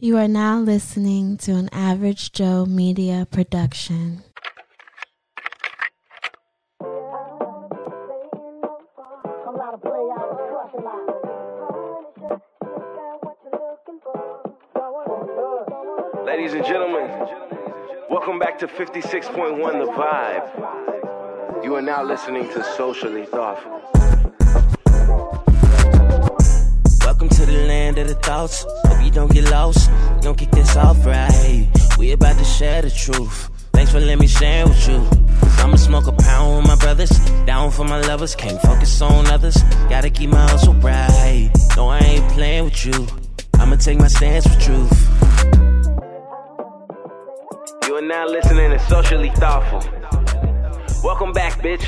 You are now listening to an Average Joe Media production. Ladies and gentlemen, welcome back to 56.1 The Vibe. You are now listening to Socially Thotful. Welcome to the land of the thoughts. Hope you don't get lost. Don't kick this off right. We about to share the truth. Thanks for letting me share with you. I'ma smoke a pound with my brothers. Down for my lovers. Can't focus on others. Gotta keep my hustle bright. No, I ain't playing with you. I'ma take my stance for truth. You are now listening to Socially Thotful. Welcome back, bitch.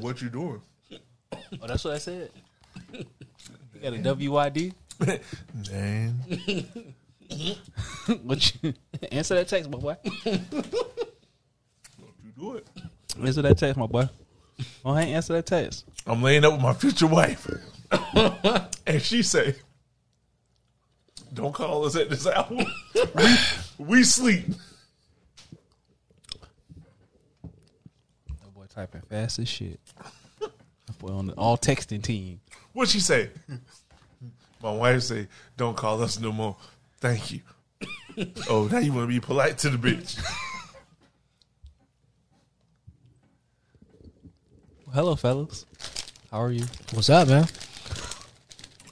What you doing? Oh, that's what I said. You got a WYD? Man. what you answer that text, my boy? Don't you do it. Answer that text, my boy. Oh, I ain't answer that text. I'm laying up with my future wife. and she say, Don't call us at this hour. we, we sleep. That boy typing fast as shit. That boy on the all texting team. What she say? My wife say, Don't call us no more. Thank you. oh, now you want to be polite to the bitch. Hello, fellas. How are you? What's up, man?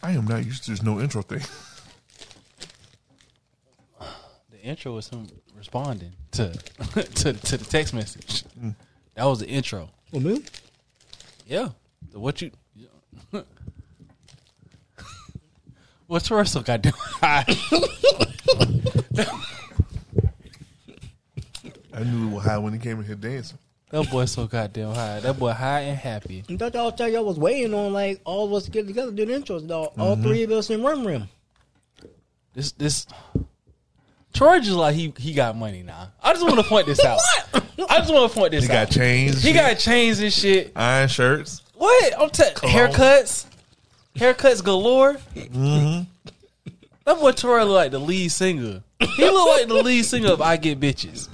I am not used to this no intro thing. The intro was him responding to to to the text message. Mm. That was the intro. Oh, me? Yeah. The what you? What's Russell got doing? High. I knew it was high when he came in here dancing. that boy so goddamn high. That boy high and happy. I thought y'all, thought y'all was waiting on like all of us to get together do the intros. Though. All mm-hmm. three of us in Rim room. This this Troy just like he he got money now. I just want to point this out. I just want to point this out. He out. got chains. He got chains and shit. iron shirts. What? I'm t- haircuts, haircuts galore. Mm-hmm. That boy Troy look like the lead singer. He look like the lead singer of I Get Bitches.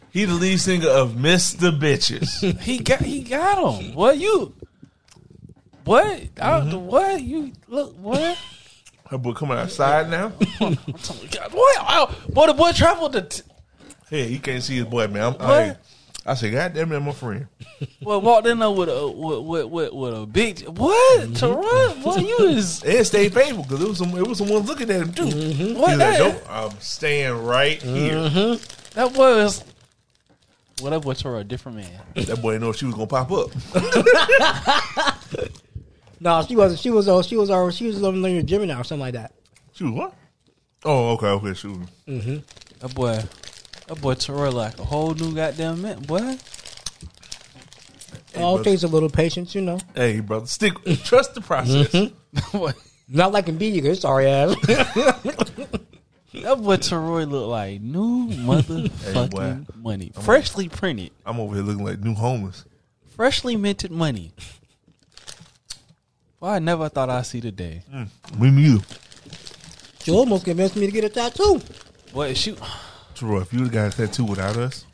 He the lead singer of Mr. Bitches. He got he got him. What you? What? I Mm-hmm. don't, what you look? What? Her boy coming outside now. I'm telling you, God, what? Oh, boy, the boy traveled to. T- Hey, he can't see his boy, man. I'm, I, I said, God damn it, my friend. Well, walked in there with a with with, with, with a big what? Mm-hmm. Teron? Boy, you is And stay faithful because it was some it was someone looking at him too. what? Like, That, nope, I'm staying right here. that was. Well, that boy Teron, a different man. That boy didn't know she was gonna pop up. No, she wasn't. She was. Uh, she was. Uh, she was living in Gemini or something like that. She was what? Oh, okay, okay, she was. That boy, that boy Teron like a whole new goddamn man. Boy, all brother. takes a little patience, you know. Hey, brother, stick, trust the process. boy, Not like in B, sorry ass. that boy Teroy look like new motherfucking boy. money, freshly printed, I'm over here looking like new homeless. freshly minted money. Well, I never thought I'd see the day. Mm, me neither. she almost convinced me to get a tattoo. What shoot? Troy, if you would have got a tattoo without us,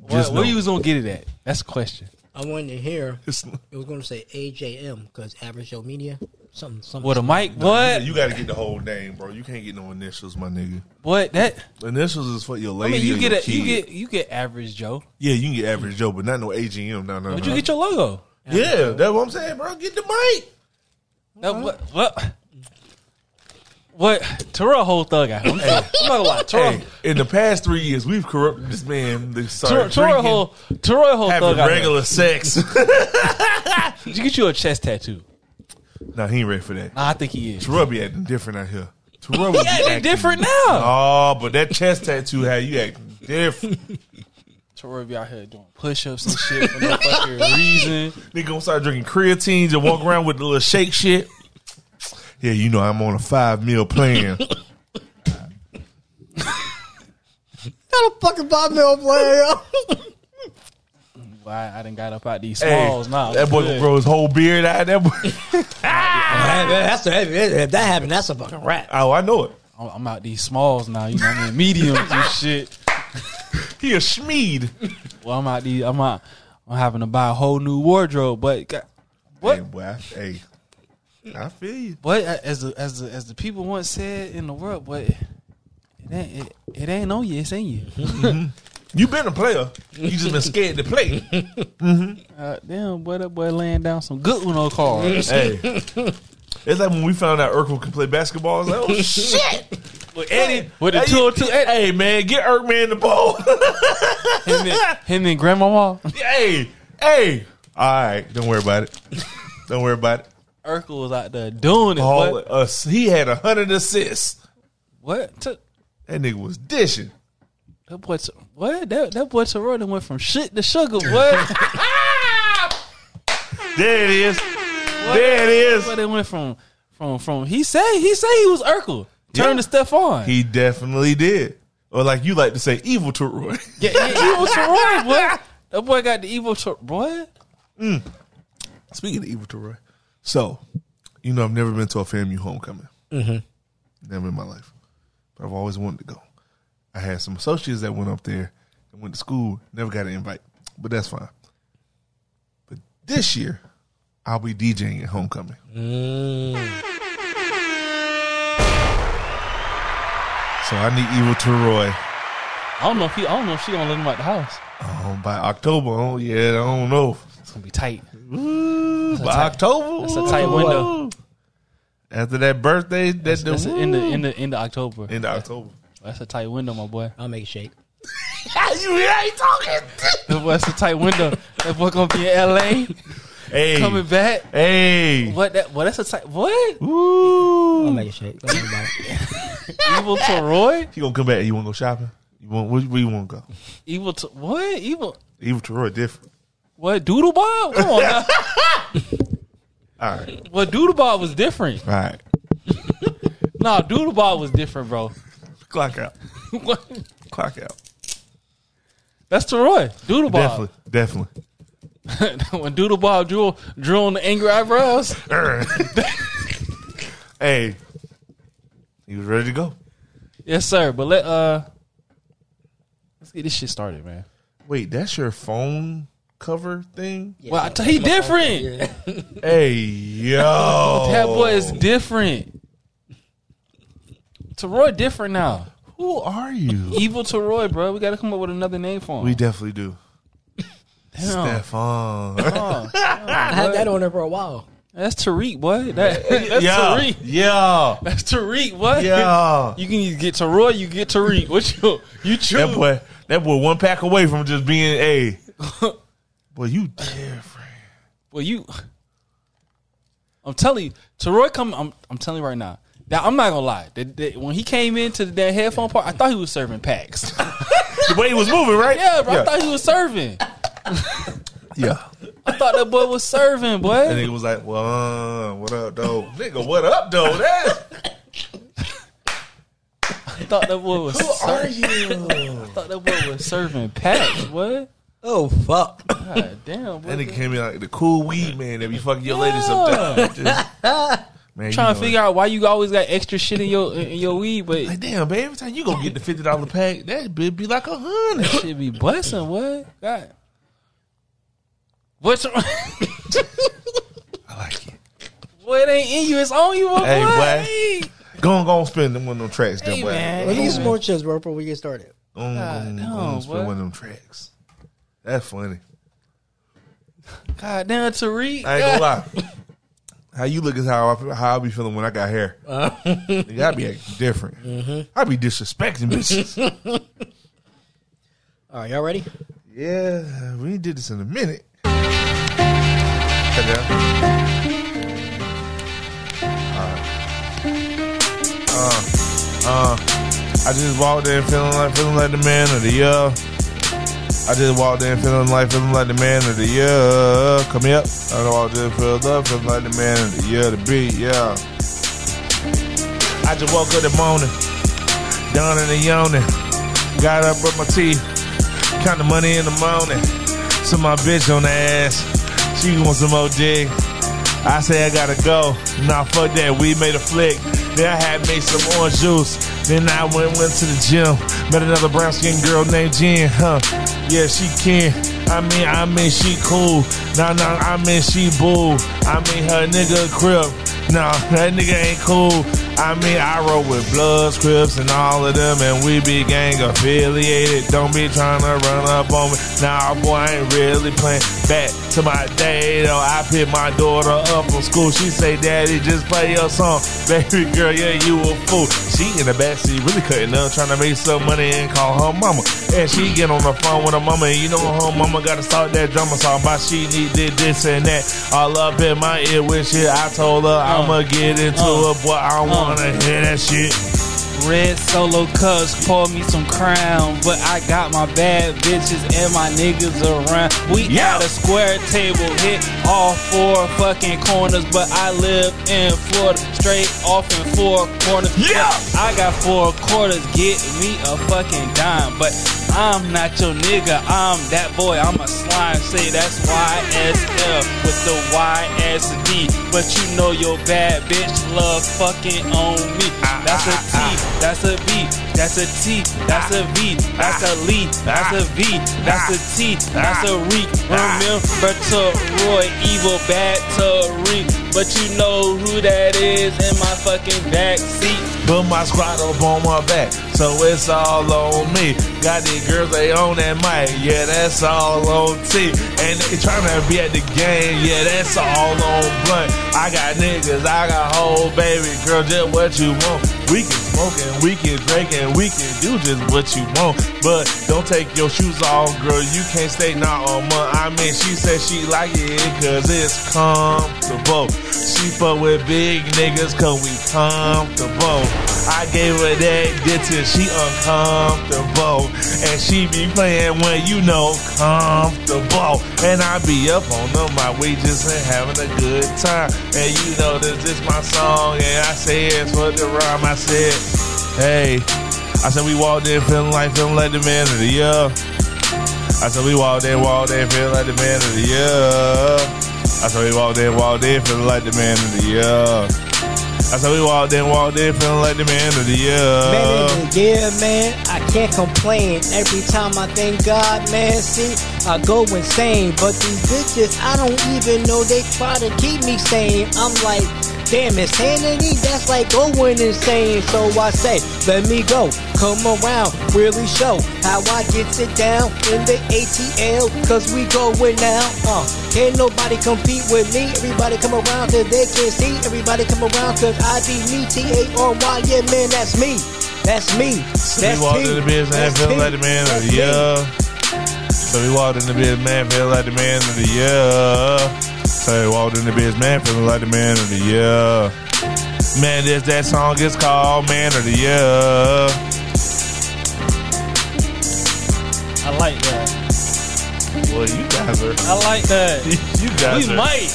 What, Just where know. you was gonna get it at? That's the question. I wanted to hear. It was going to say AJM because Average Joe Media. Something. Something. What a mic? What? you got to get the whole name, bro. You can't get no initials, my nigga. What that? Initials is for your I mean, you or get your a, you get you get average Joe. yeah, you can get average Joe, but not no AGM. No, no, Would no. you get your logo? Yeah, that's what I'm saying, bro. Get the mic. No, what? What? What? Terrell a whole thug out. I'm, sorry. I'm not gonna lie. Terrell, Hey, in the past three years, we've corrupted this man. They Terrell, started Terrell drinking, whole Terrell whole having thug out. here. regular sex. Did you get you a chest tattoo? nah, he ain't ready for that. Nah, I think he is. Terrell be acting different out here. Terrell He acting different now. Oh, but that chest tattoo had you acting different. Terrell be out here doing push ups and shit for no fucking reason. Nigga gonna start drinking creatines and walk around with the little shake shit. Yeah, you know I'm on a five meal plan. Not a fucking five mil player. Well, I, I done got up out these Hey, smalls now. that boy Good. gonna grow his whole beard out. That boy. Man, that's a, if that happened, that's a fucking rap. oh, I know it. I'm, I'm out these smalls now. You know, what I mean mediums and shit. He a schmied. Well, I'm out these. I'm out. I'm having to buy a whole new wardrobe. But got- what? Hey, boy, I, hey, I feel you. But as the as the as the people once said in the world, but it ain't it, it ain't on you. It's in you. You been a player. You just been scared to play. Uh, damn, boy, that boy laying down some good Uno cards. hey, it's like when we found out Urkel can play basketball. I was like, oh shit. With Eddie, With the hey, 202 Eddie. Hey man, get Urkman the ball. him, and, him and grandmama. hey, hey. All right, don't worry about it. Don't worry about it. Urkel was out there doing it. All What? us, he had a hundred assists. What? T- That nigga was dishing. that boy, T- what? That that boy Terrell went from shit to sugar. What? There it is. There it is. But it went from from from. He said he said he was Urkel. Turned Yeah. to Stefan. He definitely did. Or like you like to say, evil to Roy. yeah, yeah, evil Terrell, boy. That boy got the evil Terrell. Boy, Speaking of evil to Roy, so you know I've never been to a FAMU homecoming. Mm-hmm. Never in my life, but I've always wanted to go. I had some associates that went up there and went to school. Never got an invite, but that's fine. But this year, I'll be DJing at homecoming. So I need evil to Roy. I don't know if he. I don't know if she gonna let him out the house. Um, by October, oh yeah, I don't know. It's gonna be tight. Ooh, by tight- October, that's a tight window. After that birthday, that That's, the that's in the in the in the October. in October. That's a tight window, my boy. I'll make it shake. you ain't talking. That that's a tight window. That boy gonna be in L.A. Hey, coming back. hey, What? That? What? That's a tight. What? Ooh. I'll make it shake. Don't worry about it. Evil to Roy? He gonna come back. You want to go shopping? You want where, where you want to go? Evil to what? Evil. Evil to Roy different. What? Doodle Bob? Come on. Now. All right, Well Doodle Bob was different. all right. Nah, Doodle Bob was different, bro. Clock out. What? Clock out. That's to Roy. Doodle Bob. Definitely, definitely. when Doodle Bob drew drew on the angry eyebrows. hey, he was ready to go. yes, sir. But let uh, let's get this shit started, man. Wait, that's your phone cover thing? well, I tell he different. Yeah. Hey, yo, That boy is different. Teroy different now. Who are you? Evil Teroy, bro. We got to come up with another name for him. We definitely do. Damn. Stefan. Oh, I had that on there for a while. that's Tariq, boy. That, that's yeah, Tariq. yeah, That's Tariq, what? yeah. You can either get Teroy, you get Tariq. What you you choose? That boy, that boy, one pack away from just being a. boy, you different. Well, you. I'm telling you, Teroy come. I'm, I'm telling you right now. Now I'm not gonna lie. That, that- when he came into the, that headphone part, I thought he was serving packs. The way he was moving, right? yeah, bro. Yeah. I thought he was serving. Yeah. I thought that boy was serving, boy. And boy. nigga was like, "Well, uh, what up, though? nigga, what up, though? That I thought that boy was. Who are Serving. you?" I thought that boy was serving packs, boy. Oh fuck! God damn, boy. That nigga came in like the cool weed man that be fucking your lady sometimes. Just- man, trying you to know, figure out why you always got extra shit in your in your weed, but Like, damn, babe, every time you go get the fifty dollar pack, that be, be like a hundred. shit be busting. What? God. What's wrong? I like it. Boy, it ain't in you. It's on you, my Hey, boy. boy. Hey. Go on, go on, spend them one of them tracks, Hey, then, boy. man. Let me get some more chips, bro, before we get started. Go on, go on, God go on, damn, spend boy. one of them tracks. That's funny. God damn, Tariq. I ain't gonna lie. How you look is how I, how I be feeling when I got hair. Uh-huh. Nigga, I be acting different. Mm-hmm. I be disrespecting bitches. All right, y'all ready? yeah, we ain't did this in a minute. Down. Uh, uh, I just walked in feeling like feeling like the man of the year. I just walked in feeling like feeling like the man of the year. Come here. I walked in feeling up feeling like the man of the year. The beat, yeah. I just woke up the morning, down in the yawning. Got up, brush my teeth, count the money in the morning. to my bitch on the ass. She wants some more. I say I gotta go. Nah, fuck that. We made a flick. Then I had made some orange juice. Then I went went to the gym. Met another brown skinned girl named Jen. Huh? Yeah, she can. I mean, I mean she cool. Nah, nah, I mean she boo. I mean her nigga crip. Nah, that nigga ain't cool. I mean, I roll with Bloods, Crips, and all of them, and we be gang affiliated. Don't be trying to run up on me. Nah, boy, I ain't really playing. Back to my day, though, I pick my daughter up from school. She say, Daddy, just play your song. Baby girl, yeah, you a fool. She in the backseat, really cutting up, trying to make some money and call her mama. And she get on the phone with her mama, and you know her mama gotta start that drama song. But she need this, and that. All up in my ear with shit. I told her I'ma get into uh, it, boy. I wanna hear that shit. Red solo cups, pour me some crown. But I got my bad bitches and my niggas around. We Yeah. at a square table, hit all four fucking corners. But I live in Florida, straight off in four corners. Yeah. I got four quarters, get me a fucking dime. But I'm not your nigga, I'm that boy, I'm a slime. Say that's YSL with the YSD. But you know your bad bitch love fucking on me. That's a T, that's a B, that's a T, that's a V, that's a Lee, that's a V, that's a T, that's a Reek. Remember to Roy, evil bad to Tariq. But you know who that is in my fucking backseat. Put my squad up on my back, so it's all on me. Got these girls, they on that mic, yeah, that's all on T. And they tryna be at the game, yeah, that's all on blunt. I got niggas, I got whole baby girl, just what you want. We can smoke and we can drink and we can do just what you want. But don't take your shoes off, girl, you can't stay not on my. I mean, she said she like it cause it's comfortable. She fuck with big niggas cause we comfortable. I gave her that dick till she uncomfortable. And she be playing when you know comfortable. And I be up on them my wages and having a good time. And you know this is my song. And I say it's for the rhyme. I said, hey. I said we walked in feeling like feeling like the man of the year. I said we walked in, walked in, feeling like the man of the year. I said we walked in, walked in, feeling like the man of the year. I said we walked in, walked in, feeling like the man of the year. Man, in the year, man, I can't complain. Every time I thank God, man, see, I go insane. But these bitches, I don't even know they try to keep me sane. I'm like, damn, insanity, that's like going insane. So I say, let me go, come around, really show how I get it down in the ATL. Cause we going now, uh, can't nobody compete with me. Everybody come around cause they can't see. Everybody come around cause I be me, T-A-R-Y, yeah, man, that's me. That's me. So That's we walked T. in the business and feeling like the man of the year. So we walked in the business, man, feeling like the man of the year. So we walked in the business, man, feeling like the man of the year. Man, this that song is called Man of the Year. I like that. Well, you guys are. I like that. You guys we are. might.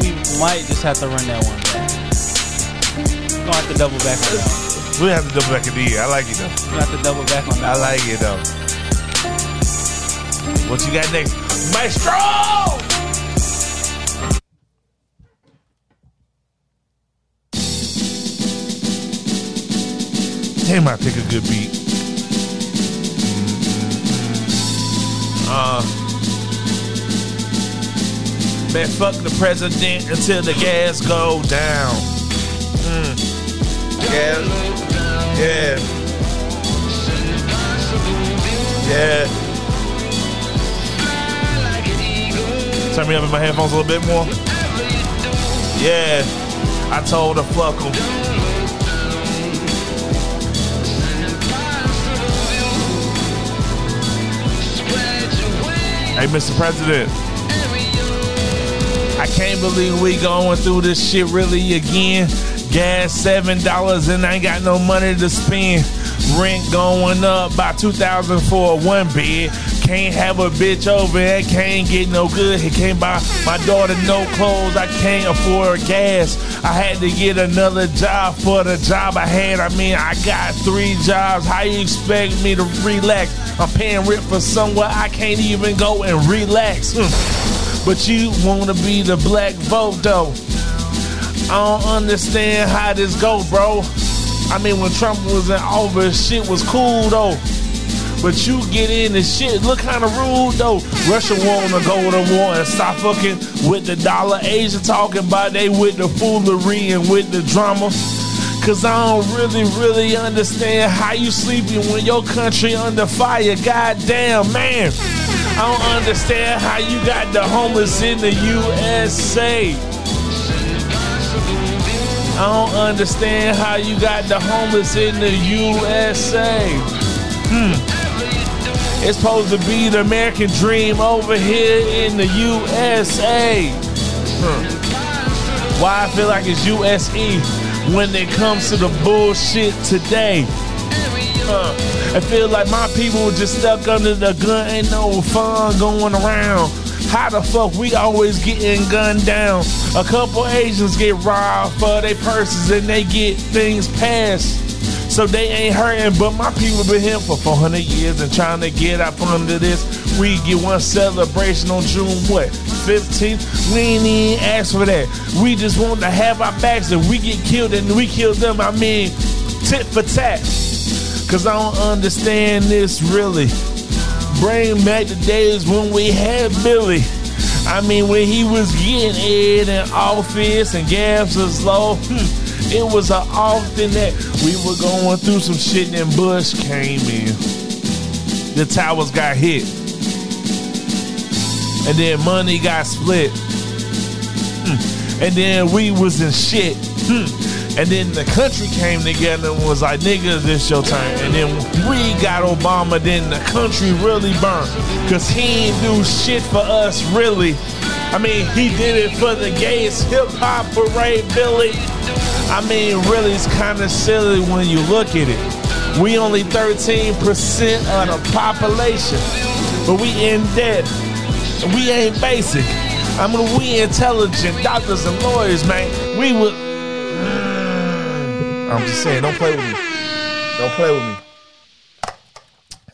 We might just have to run that one back. We're gonna have to double back on that. We have to double back in the year. I like it though. We're have to double back on that. I like it though. What you got next? Maestro! They might pick a good beat. Uh, man, fuck the president until the gas go down. Mm. Yeah, yeah. Turn me up in my headphones a little bit more. Yeah, I told her fuck 'em. Hey, Mr. President. I can't believe we going through this shit really again. Gas seven dollars and I ain't got no money to spend. Rent going up by two thousand for a one bed. Can't have a bitch over and can't get no good. He can't buy my daughter no clothes. I can't afford gas. I had to get another job for the job I had. I mean, I got three jobs. How you expect me to relax? I'm paying rent for somewhere I can't even go and relax. Mm. But you wanna be the black vote though. I don't understand how this go, bro. I mean, when Trump was in office, shit was cool though. But you get in and shit look kind of rude though. Russia wanna go to war and stop fucking with the dollar. Asia talking about they with the foolery and with the drama. Cause I don't really, really understand how you sleeping when your country under fire. Goddamn, man. I don't understand how you got the homeless in the USA. I don't understand how you got the homeless in the USA. Hmm. It's supposed to be the American dream over here in the USA. Why I feel like it's USE when it comes to the bullshit today. I feel like my people just stuck under the gun, ain't no fun going around. How the fuck we always getting gunned down? A couple Asians get robbed for their purses and they get things passed. So they ain't hurting, but my people been here for 400 years and trying to get out from under this. We get one celebration on June what 15th. We ain't even ask for that. We just want to have our backs. and we get killed and we kill them, I mean tit for tat. Cause I don't understand this really. Bring back the days when we had Billy. I mean, when he was getting Ed in office and gas was low, hmm, it was a often that we were going through some shit and Bush came in. The towers got hit. And then money got split. Hmm. And then we was in shit. Hmm. And then the country came together and was like, nigga, this your turn. And then we got Obama, then the country really burned. Cause he ain't do shit for us, really. I mean, he did it for the gays hip hop parade, Billy. I mean, really, it's kind of silly when you look at it. We only 13% of the population, but we in debt. We ain't basic. I mean, we intelligent doctors and lawyers, man. We would. I'm just saying, don't play with me. Don't play with me.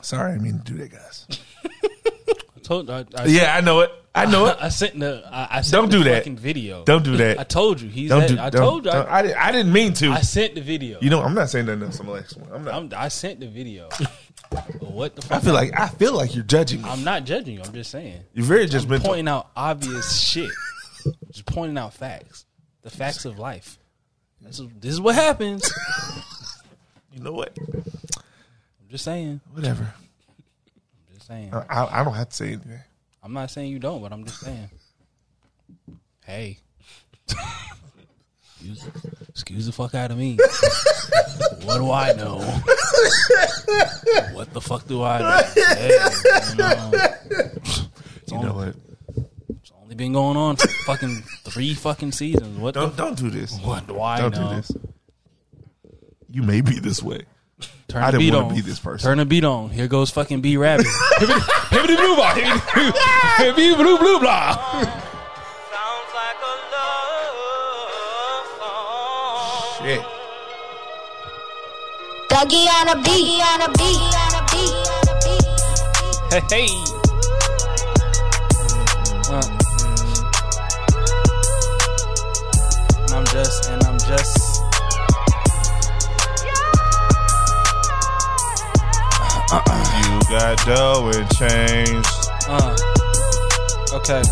Sorry, I didn't mean to do that, guys. Told I, I Yeah, I know it. I know it. I sent the I, I sent Don't the do that. fucking video. Don't do that. I told you he's. Don't do. I told you. I, I, didn't, I didn't mean to. I sent the video. you know, I'm not saying nothing else on the next one. I'm not. I'm, I sent the video. what the I feel like I feel like you're judging me. I'm not judging you. I'm just saying. You're very judgmental. Pointing out obvious shit. Just pointing out facts. The facts of life. This is, this is what happens. You know what? I'm just saying. Whatever. I'm saying. I, I, I don't have to say anything. I'm not saying you don't, but I'm just saying. Hey. excuse, excuse the fuck out of me. what do I know? what the fuck do I know? Hey, you know, You know what? it's only been going on for fucking three fucking seasons. What Don't the don't do this. what do I Don't know? do this. You may be this way. Turn I the didn't beat wanna on. be this person. Turn the beat on. Here goes fucking B Rabbit. Hibbity blue blah. Hibbity blue blue blah. Sounds like a love song. Shit. Dougie on a beat, on a beat, on a beat. Hey, hey. Uh. And I'm just, and I'm just. Got dough and change. Uh. Okay.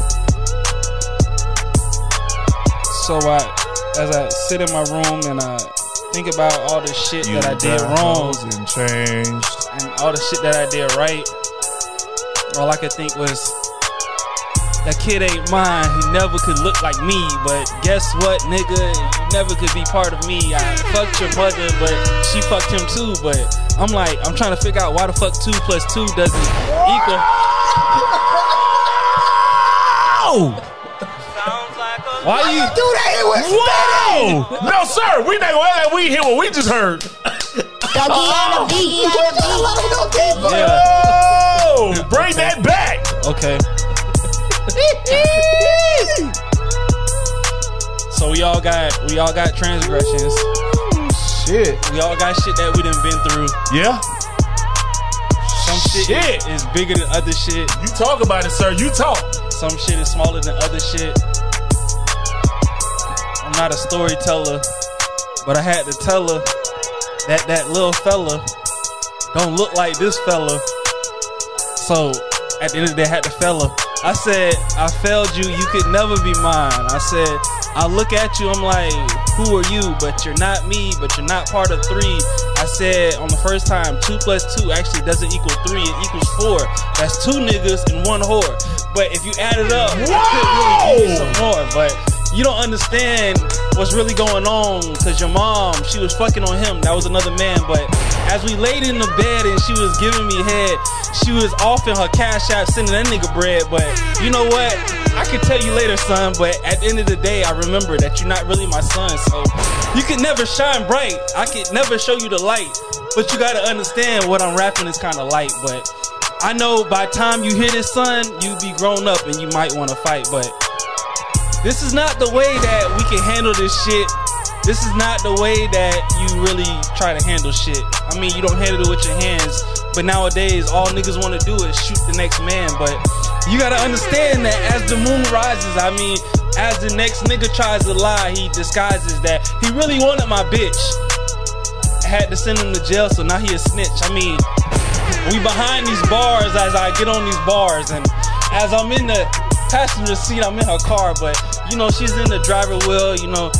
So I, as I sit in my room and I think about all the shit You that I did wrong and changed. and all the shit that I did right, all I could think was, that kid ain't mine. He never could look like me. But guess what, nigga? You never could be part of me. I fucked your mother, but she fucked him too. But I'm like, I'm trying to figure out why the fuck two plus two doesn't equal. Oh! Sounds like a Why you? Do that it was Whoa! No, sir. We not gonna let we hear what we just heard. Dougie on a beat, on a beat. Yeah. Whoa! Bring that back. Okay. So we all got we all got transgressions. Shit. We all got shit that we done been through. Yeah. Some shit, Shit. Is, is bigger than other shit. You talk about it, sir. You talk. Some shit is smaller than other shit. I'm not a storyteller, but I had to tell her that that little fella don't look like this fella. So at the end of the day, I had to fella. I said, I failed you. You could never be mine. I said, I look at you. I'm like, who are you? But you're not me. But you're not part of three. I said on the first time, two plus two actually doesn't equal three. It equals four. That's two niggas and one whore. But if you add it up, I could really some more. But you don't understand what's really going on because your mom, she was fucking on him. That was another man. But as we laid in the bed and she was giving me head, she was off in her cash out sending that nigga bread. But you know what? I could tell you later, son. But at the end of the day, I remember that you're not really my son. So you can never shine bright. I could never show you the light. But you gotta understand what I'm rapping is kind of light. But I know by time you hear this, son, you be grown up and you might want to fight. But this is not the way that we can handle this shit. This is not the way that you really try to handle shit. I mean, you don't handle it with your hands, but nowadays all niggas want to do is shoot the next man. But you gotta understand that as the moon rises, I mean, as the next nigga tries to lie, he disguises that he really wanted my bitch. I had to send him to jail, so now he a snitch. I mean, we behind these bars as I get on these bars, and as I'm in the passenger seat, I'm in her car, but you know she's in the driver wheel, you know,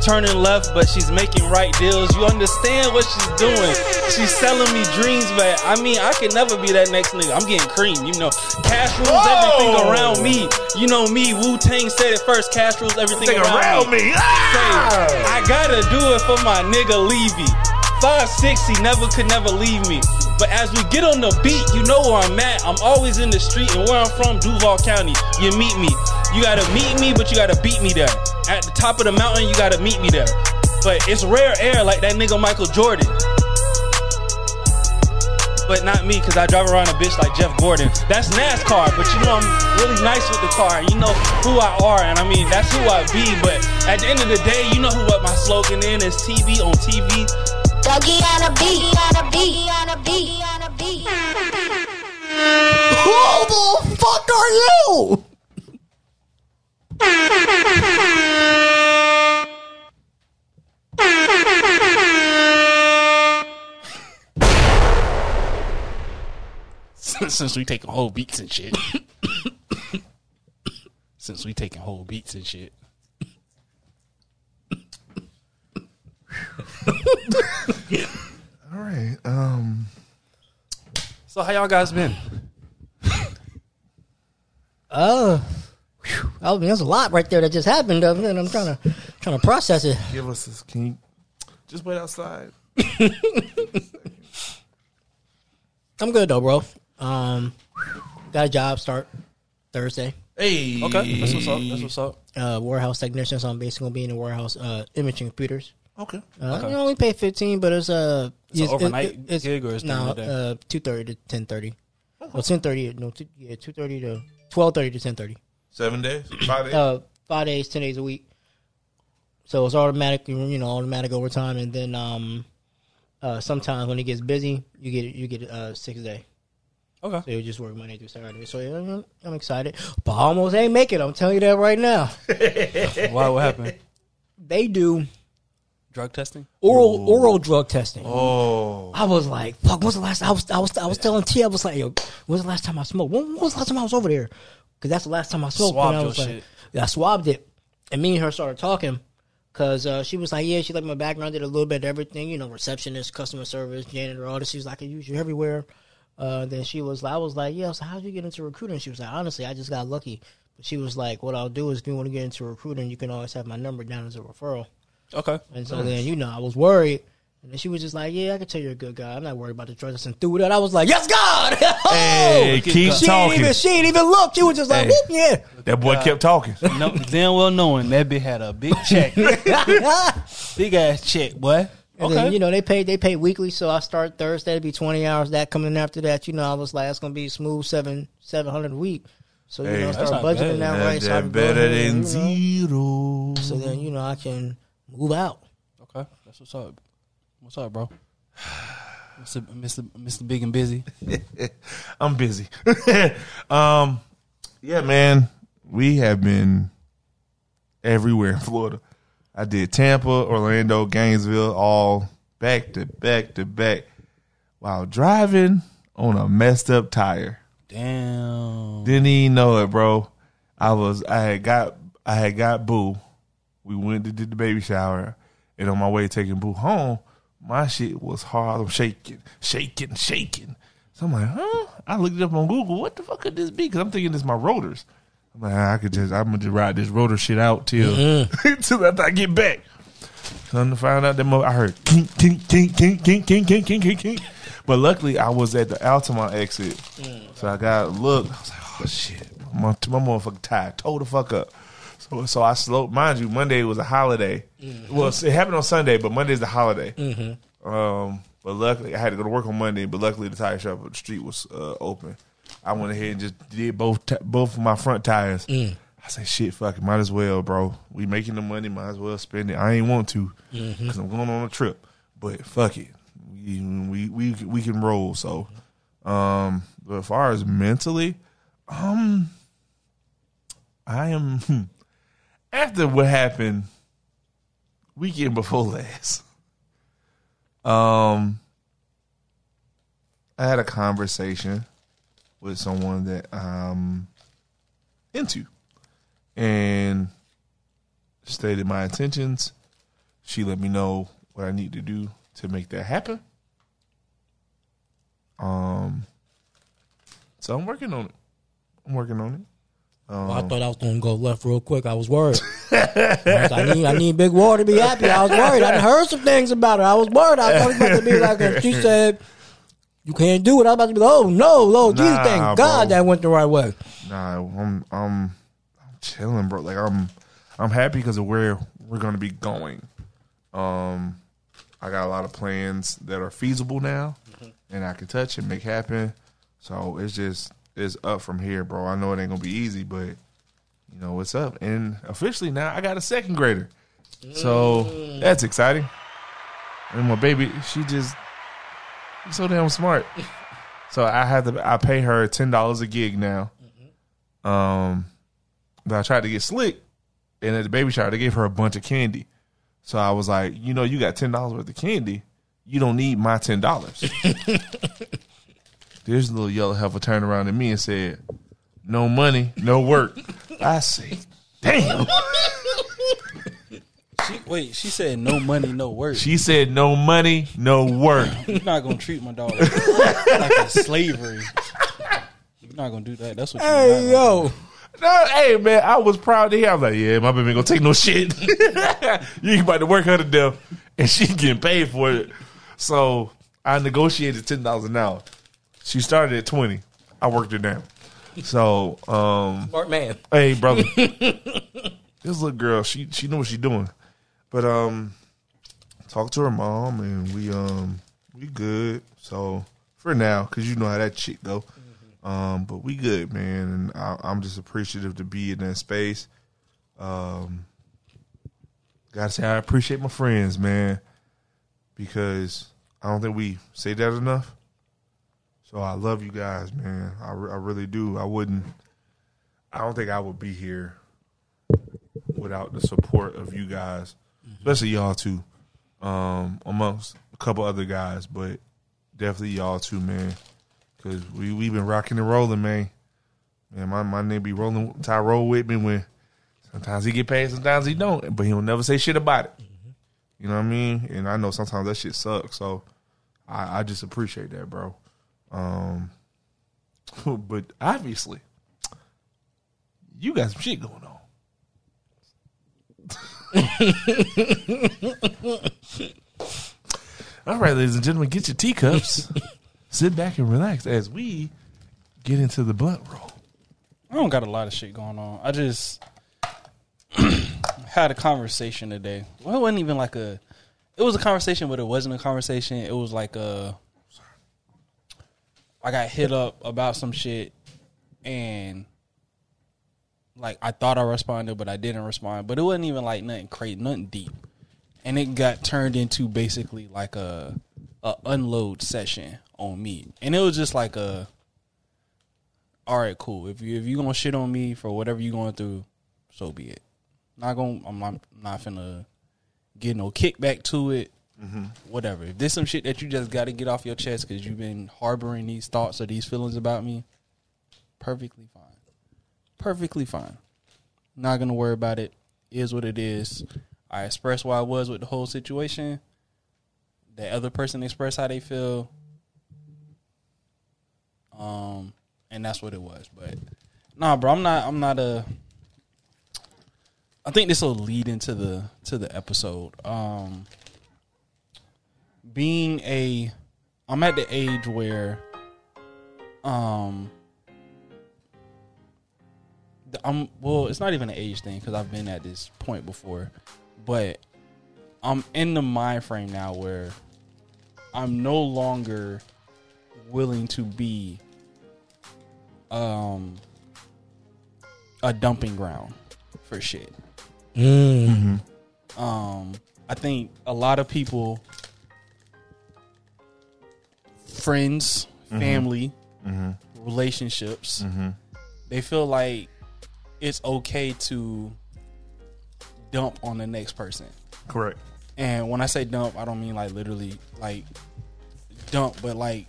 turning left, but she's making right deals. You understand what she's doing? She's selling me dreams, but I mean, I can never be that next nigga. I'm getting cream, you know. Cash rules everything around me. You know me. Wu Tang said it first. Cash rules everything Thing around, around me. Ah! Say, I gotta do it for my nigga Levy. Five six, he never could never leave me. But as we get on the beat, you know where I'm at. I'm always in the street, and where I'm from, Duval County. You meet me. You gotta meet me, but you gotta beat me there. At the top of the mountain, you gotta meet me there. But it's rare air like that nigga Michael Jordan. But not me, cause I drive around a bitch like Jeff Gordon. That's NASCAR, but you know I'm really nice with the car. You know who I are, and I mean that's who I be. But at the end of the day, you know who what my slogan is TV on TV. Doggy on a beat, on a beat, on a beat, on a beat. Who the fuck are you? Since we taking whole beats and shit. Since we taking whole beats and shit. All right. Um. So how y'all guys been? Uh, whew, I mean, there's a lot right there that just happened, and I'm trying to trying to process it. Give us this. Can you just wait outside? I'm good though, bro. Um, got a job start Thursday. Hey. Okay, that's what's up. That's what's up. Uh, warehouse technician, so I'm basically gonna be in the warehouse, uh, imaging computers. Okay. Uh, You only pay 15, but it's uh, It's an it's- overnight gig or it's during no, uh, 2:30 to 10:30. Well, 10:30, no, two, yeah, 2:30 to 12:30 to 10:30. Seven days. Five days. Uh, five days, ten days a week. So it's automatic, you know, automatic overtime, and then um, uh, sometimes when it gets busy, you get you get uh six day. Okay. So you just work Monday through Saturday. So yeah, I'm- I'm excited, but I almost ain't make it. I'm telling you that right now. Why? What happened? They do Drug testing? oral oral drug testing. oh. I was like, "Fuck!" When's the last? I was I was I was telling T, I was like, "Yo, when's the last time I smoked? When, when was the last time I was over there?" Because that's the last time I smoked. Swabbed and I your was like, shit. Yeah, I swabbed it, and me and her started talking. Cause uh, she was like, yeah, she liked my background, did a little bit of everything, you know, receptionist, customer service, janitor, all this. She was like, I can use you everywhere. Uh, then she was, I was like, yeah. So how'd you get into recruiting? She was like, honestly, I just got lucky. But she was like, what I'll do is, if you want to get into recruiting, you can always have my number down as a referral. Okay. And so then, you know, I was worried. And then she was just like, yeah, I can tell you're a good guy. I'm not worried about the drugs. And through that, I was like, yes, God. Hey, oh! keep she Didn't talking. even, she didn't even look. She was just like, Hey. yeah. That boy kept talking. No, damn well knowing that bitch had a big check, big ass check, boy. And Okay. then, you know, they pay they pay weekly, so I start Thursday, it'd be twenty hours. That coming in after that, you know, I was like, it's gonna be smooth seven seven hundred a week. So you Hey, know, that's start budgeting bad. that That- right. So, I that can go better ahead than and, you know, zero. so then you know I can move out. Okay, that's what's up. What's up, bro? Mr. Mr. Mr. Big and Busy. I'm busy. um, yeah, man, we have been everywhere in Florida. I did Tampa, Orlando, Gainesville, all back to back to back, while driving on a messed up tire. Damn. Didn't even know it, bro. I was I had got I had got Boo. We went to did the baby shower, and on my way taking Boo home, my shit was hard. I'm shaking, shaking, shaking. So I'm like, huh? I looked it up on Google. What the fuck could this be? Because I'm thinking it's my rotors. I'm like, I could just I'm gonna just ride this rotor shit out till till after I get back. Come to find out that mo- I heard kink, kink, kink, kink, kink, kink, kink, kink, kink, kink. But luckily, I was at the Altamont exit, so I got look. I was like, "Oh shit, my, my motherfucking tire tore the fuck up." So, so I slowed. Mind you, Monday was a holiday. Well, it happened on Sunday, but Monday's the holiday. Um, but luckily, I had to go to work on Monday. But luckily, the tire shop up the street was uh, open. I went ahead and just did both ti- both of my front tires. I say, shit, fuck it, might as well, bro. We making the money, might as well spend it. I ain't want to because I'm going on a trip, but fuck it, we we we, we can roll. So, um, but as far as mentally, um, I am hmm, after what happened weekend before last. Um, I had a conversation with someone that I'm into and stated my intentions. She let me know what I need to do to make that happen. Um, so I'm working on it. I'm working on it. Well, I thought I was gonna go left real quick. I was worried. I, was I need I need Big War to be happy. I was worried. I heard some things about her. I was worried. I thought it was about to be like if she said you can't do it. I was about to be like, oh no, Lord Jesus, Nah, thank God bro. that went the right way. Nah, I'm I'm I'm chilling, bro. Like I'm I'm happy because of where we're gonna be going. Um, I got a lot of plans that are feasible now, and I can touch and make happen. So it's just it's up from here, bro. I know it ain't gonna be easy, but you know what's up. And officially now, I got a second grader, so that's exciting. And my baby, she just she's so damn smart. So I have to I pay her ten dollars a gig now. Um, but I tried to get slick, and at the baby shower they gave her a bunch of candy. So I was like, you know, you got ten dollars worth of candy. You don't need my ten dollars. There's a little yellow heifer turned around at me and said, "No money, no work." I say, "Damn." She, wait, she said no money, no work. She said, "No money, no work." You're not gonna treat my daughter like a slavery. You're not gonna do that. That's what. you're Hey yo, No, hey man, I was proud to hear. I was like, yeah, my baby ain't gonna take no shit. you about to work her to death, and she getting paid for it. So I negotiated ten dollars an hour. She started at twenty. I worked her down. So, um, smart man. hey brother, this little girl, she she know what she doing. But um, talk to her mom, and we um we good. So for now, because you know how that shit go. Um, but we good, man, and I, I'm just appreciative to be in that space. Um, gotta say I appreciate my friends, man, because I don't think we say that enough. So I love you guys, man. I, I really do. I wouldn't. I don't think I would be here without the support of you guys, especially y'all too, um, amongst a couple other guys, but definitely y'all too, man. Cause we we been rocking and rolling, man. Man, my my nigga be rolling. Ty roll with me when sometimes he get paid, sometimes he don't, but he'll never say shit about it. You know what I mean? And I know sometimes that shit sucks. So I, I just appreciate that, bro. Um, but obviously, you got some shit going on. All right, ladies and gentlemen, get your teacups, sit back and relax as we get into the blunt roll. I don't got a lot of shit going on. I just had a conversation today. Well, it wasn't even like a it was a conversation, but it wasn't a conversation. It was like a I got hit up about some shit and like I thought I responded, but I didn't respond. But it wasn't even like nothing crazy, nothing deep. And it got turned into basically like a a unload session on me. And it was just like a all right, cool. If you if you gonna shit on me for whatever you going through, so be it. Not gonna I'm not, I'm not finna get no kickback to it. Whatever. If there's some shit that you just got to get off your chest because you've been harboring these thoughts or these feelings about me, perfectly fine. Perfectly fine. Not gonna worry about it. Is what it is. I expressed where I was with the whole situation. The other person expressed how they feel. Um, and that's what it was. But nah, bro, I'm not. I'm not a. I think this will lead into the to the episode. Um, being a, I'm at the age where, um, I'm well. It's not even an age thing because I've been at this point before, but I'm in the mind frame now where I'm no longer willing to be um a dumping ground for shit. Um, I think a lot of people, friends, mm-hmm. family, mm-hmm. relationships, mm-hmm. they feel like it's okay to dump on the next person. Correct. And when I say dump, I don't mean like literally like dump, but like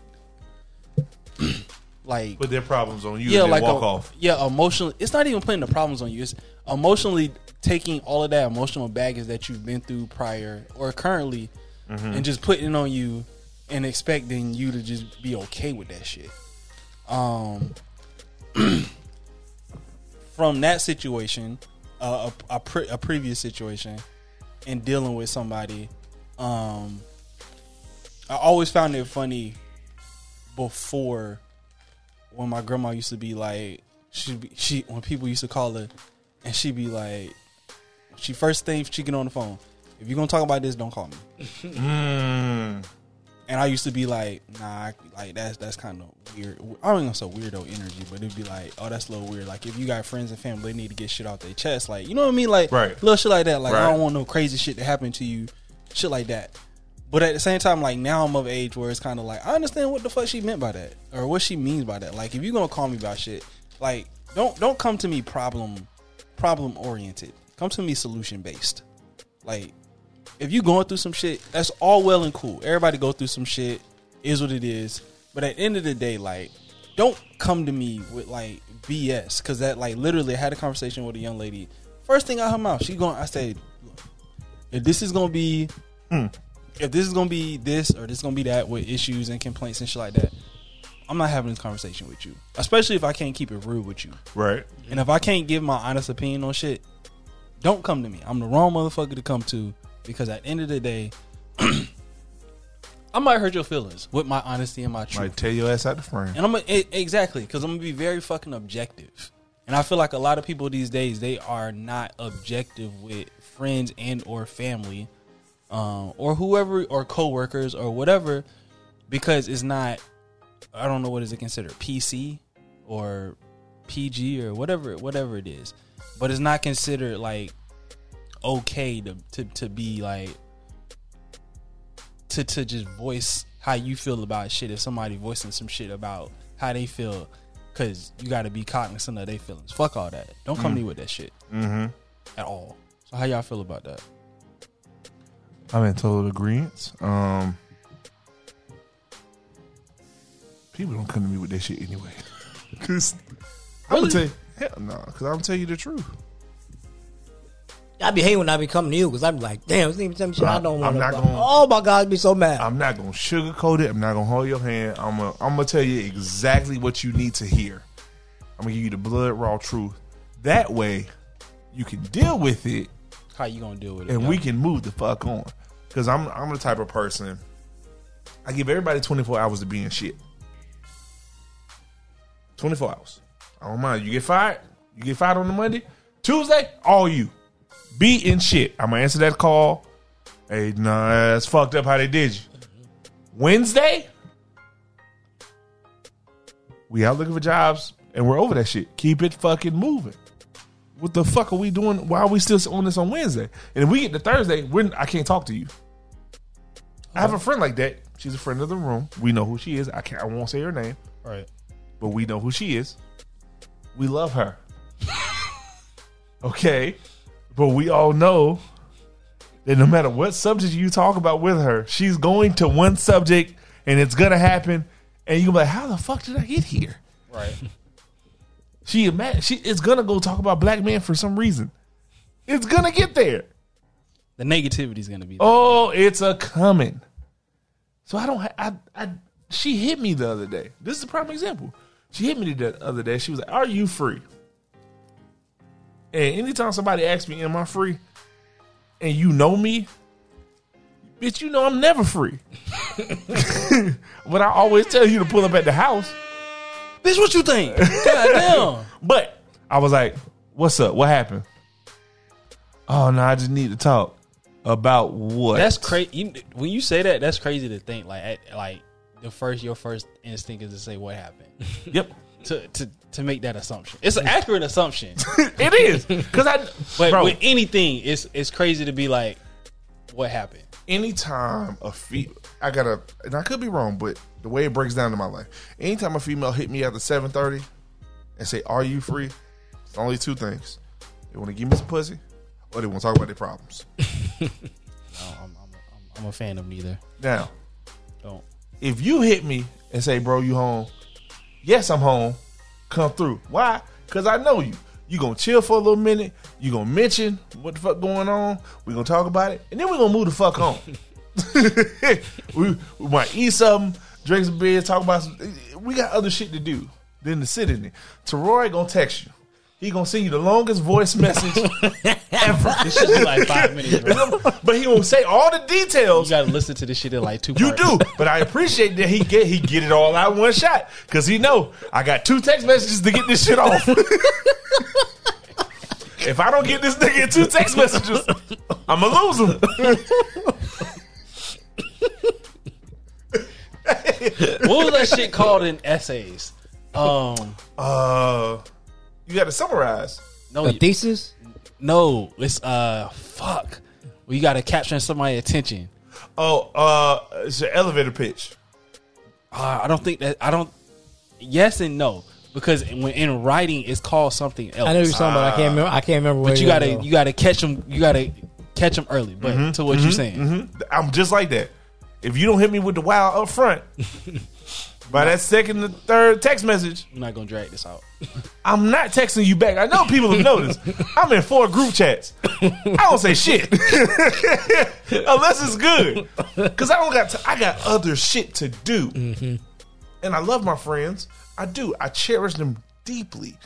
like Put their problems on you yeah, and like walk a- off. Yeah, emotionally. It's not even putting the problems on you. It's emotionally taking all of that emotional baggage that you've been through prior or currently, and just putting it on you, and expecting you to just be okay with that shit. Um, from that situation, uh, a a, pre- a previous situation, and dealing with somebody, um, I always found it funny before when my grandma used to be like she she when people used to call her and she'd be like she first thing she get on the phone if you're gonna talk about this don't call me Mm. And I used to be like nah like that's that's kind of weird I don't even say weirdo energy but it'd be like oh that's a little weird like if you got friends and family they need to get shit off their chest like you know what I mean like Right. little shit like that like I don't want no crazy shit to happen to you shit like that but at the same time, like now I'm of age where it's kind of like I understand what the fuck she meant by that, or what she means by that. Like if you're gonna call me about shit, like don't don't come to me problem problem oriented. Come to me solution based. Like if you going through some shit, that's all well and cool. Everybody go through some shit, is what it is. But at the end of the day, like don't come to me with like BS because that like literally I had a conversation with a young lady. First thing out her mouth, she going. I said, if this is gonna be hmm. if this is gonna be this or this is gonna be that with issues and complaints and shit like that, I'm not having this conversation with you. Especially if I can't keep it real with you. Right. And if I can't give my honest opinion on shit, don't come to me. I'm the wrong motherfucker to come to because at the end of the day, I might hurt your feelings with my honesty and my truth. Like tear your ass out the frame. And I'm gonna, exactly because I'm gonna be very fucking objective. And I feel like a lot of people these days they are not objective with friends and or family, um, or whoever or coworkers or whatever, because it's not. I don't know what is it considered PC or PG or whatever whatever it is, but it's not considered like okay to to to be like to to just voice how you feel about shit if somebody voicing some shit about how they feel because you got to be cognizant of their feelings fuck all that don't come to me with that shit Mm-hmm. at all so how y'all feel about that I'm in total agreement. Um, people don't come to me with that shit anyway. Cause I'm gonna tell you, hell no. Cause I'm gonna tell you the truth. I be hating when I be coming to you because I be like, damn, this nigga tell me shit I don't I'm want to. not gonna- Oh my god, I be so mad. I'm not gonna sugarcoat it. I'm not gonna hold your hand. I'm gonna, I'm gonna tell you exactly what you need to hear. I'm gonna give you the blood raw truth. That way, you can deal with it, how you gonna deal with it and yeah. we can move the fuck on. Cause I'm, I'm the type of person. I give everybody 24 hours to be in shit. 24 hours. I don't mind. You get fired. You get fired on the Monday. Tuesday, all you. Be in shit. I'm gonna answer that call. Hey, nah, that's fucked up how they did you. Wednesday, we out looking for jobs and we're over that shit. Keep it fucking moving. What the fuck are we doing? Why are we still on this on Wednesday? And if we get to Thursday, we're, I can't talk to you. I have a friend like that. She's a friend of the room. We know who she is. I can't. I won't say her name, Right. but we know who she is. We love her. okay, but we all know that no matter what subject you talk about with her, she's going to one subject, and it's gonna happen. And you're like, "How the fuck did I get here?" Right. She ima- she is gonna go talk about black men for some reason. It's gonna get there. The negativity is gonna be. There. Oh, it's a coming. So I don't. Ha- I. I. She hit me the other day. This is a prime example. She hit me the other day. She was like, "Are you free?" And anytime somebody asks me, "Am I free?" and you know me, bitch, you know I'm never free. but I always tell you to pull up at the house. Bitch, what you think? Goddamn. But I was like, "What's up? What happened?" Oh no, I just need to talk about what. That's crazy. When you say that, that's crazy to think. Like, like the first, your first instinct is to say what happened. Yep, to to to make that assumption. It's an accurate assumption. it is because I. But bro, with anything, it's it's crazy to be like, what happened? anytime a fe I gotta, and I could be wrong, but the way it breaks down in my life, anytime a female hit me after seven thirty and say, "Are you free?" It's only two things: they want to give me some pussy, or they want to talk about their problems. No, I'm, I'm, I'm, I'm a fan of neither. Now, Don't. if you hit me and say, "Bro, you home?" Yes, I'm home. Come through. Why? Because I know you. You gonna chill for a little minute. You gonna mention what the fuck going on. We gonna talk about it, and then we gonna move the fuck on. we, we might eat something, drink some beer, talk about some. We got other shit to do than to sit in there. Teroy gonna text you. He gonna send you the longest voice message ever. This should be like five minutes, bro. but he gonna say all the details. You gotta listen to this shit in like two. You parts. do, but I appreciate that he get he get it all out one shot because he know I got two text messages to get this shit off. if I don't get this nigga in two text messages, I'ma lose him. What was that shit called in essays? Um, Uh, you got to summarize. no, The thesis? no, it's uh, fuck. Well, you gotta capture somebody's attention. Oh, uh, it's an elevator pitch. Uh, I don't think that. I don't. Yes and no, because when in writing, it's called something else. I know you're talking about. I can't remember. I can't remember. Where but you gotta was, you gotta catch them. You gotta catch them early. But to what you're saying, I'm just like that. If you don't hit me with the wow up front, by that second or third text message, I'm not gonna drag this out. I'm not texting you back. I know people have noticed. I'm in four group chats. I don't say shit unless it's good, because I don't got. T- I got other shit to do, mm-hmm. and I love my friends. I do. I cherish them deeply,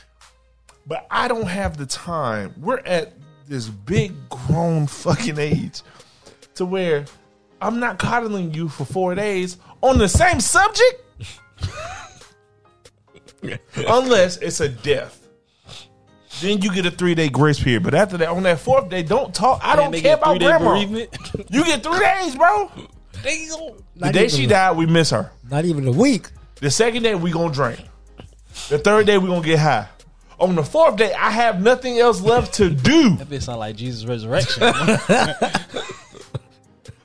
but I don't have the time. We're at this big grown fucking age to where I'm not coddling you for four days on the same subject unless it's a death. Then you get a three day grace period. But after that, on that fourth day, don't talk. I don't care about three-day grandma. bereavement. You get three days, bro. Damn. The Not day even- she died, we miss her. Not even a week. The second day, we gonna drink. The third day, we gonna get high. On the fourth day, I have nothing else left to do. That bitch sound like Jesus' resurrection.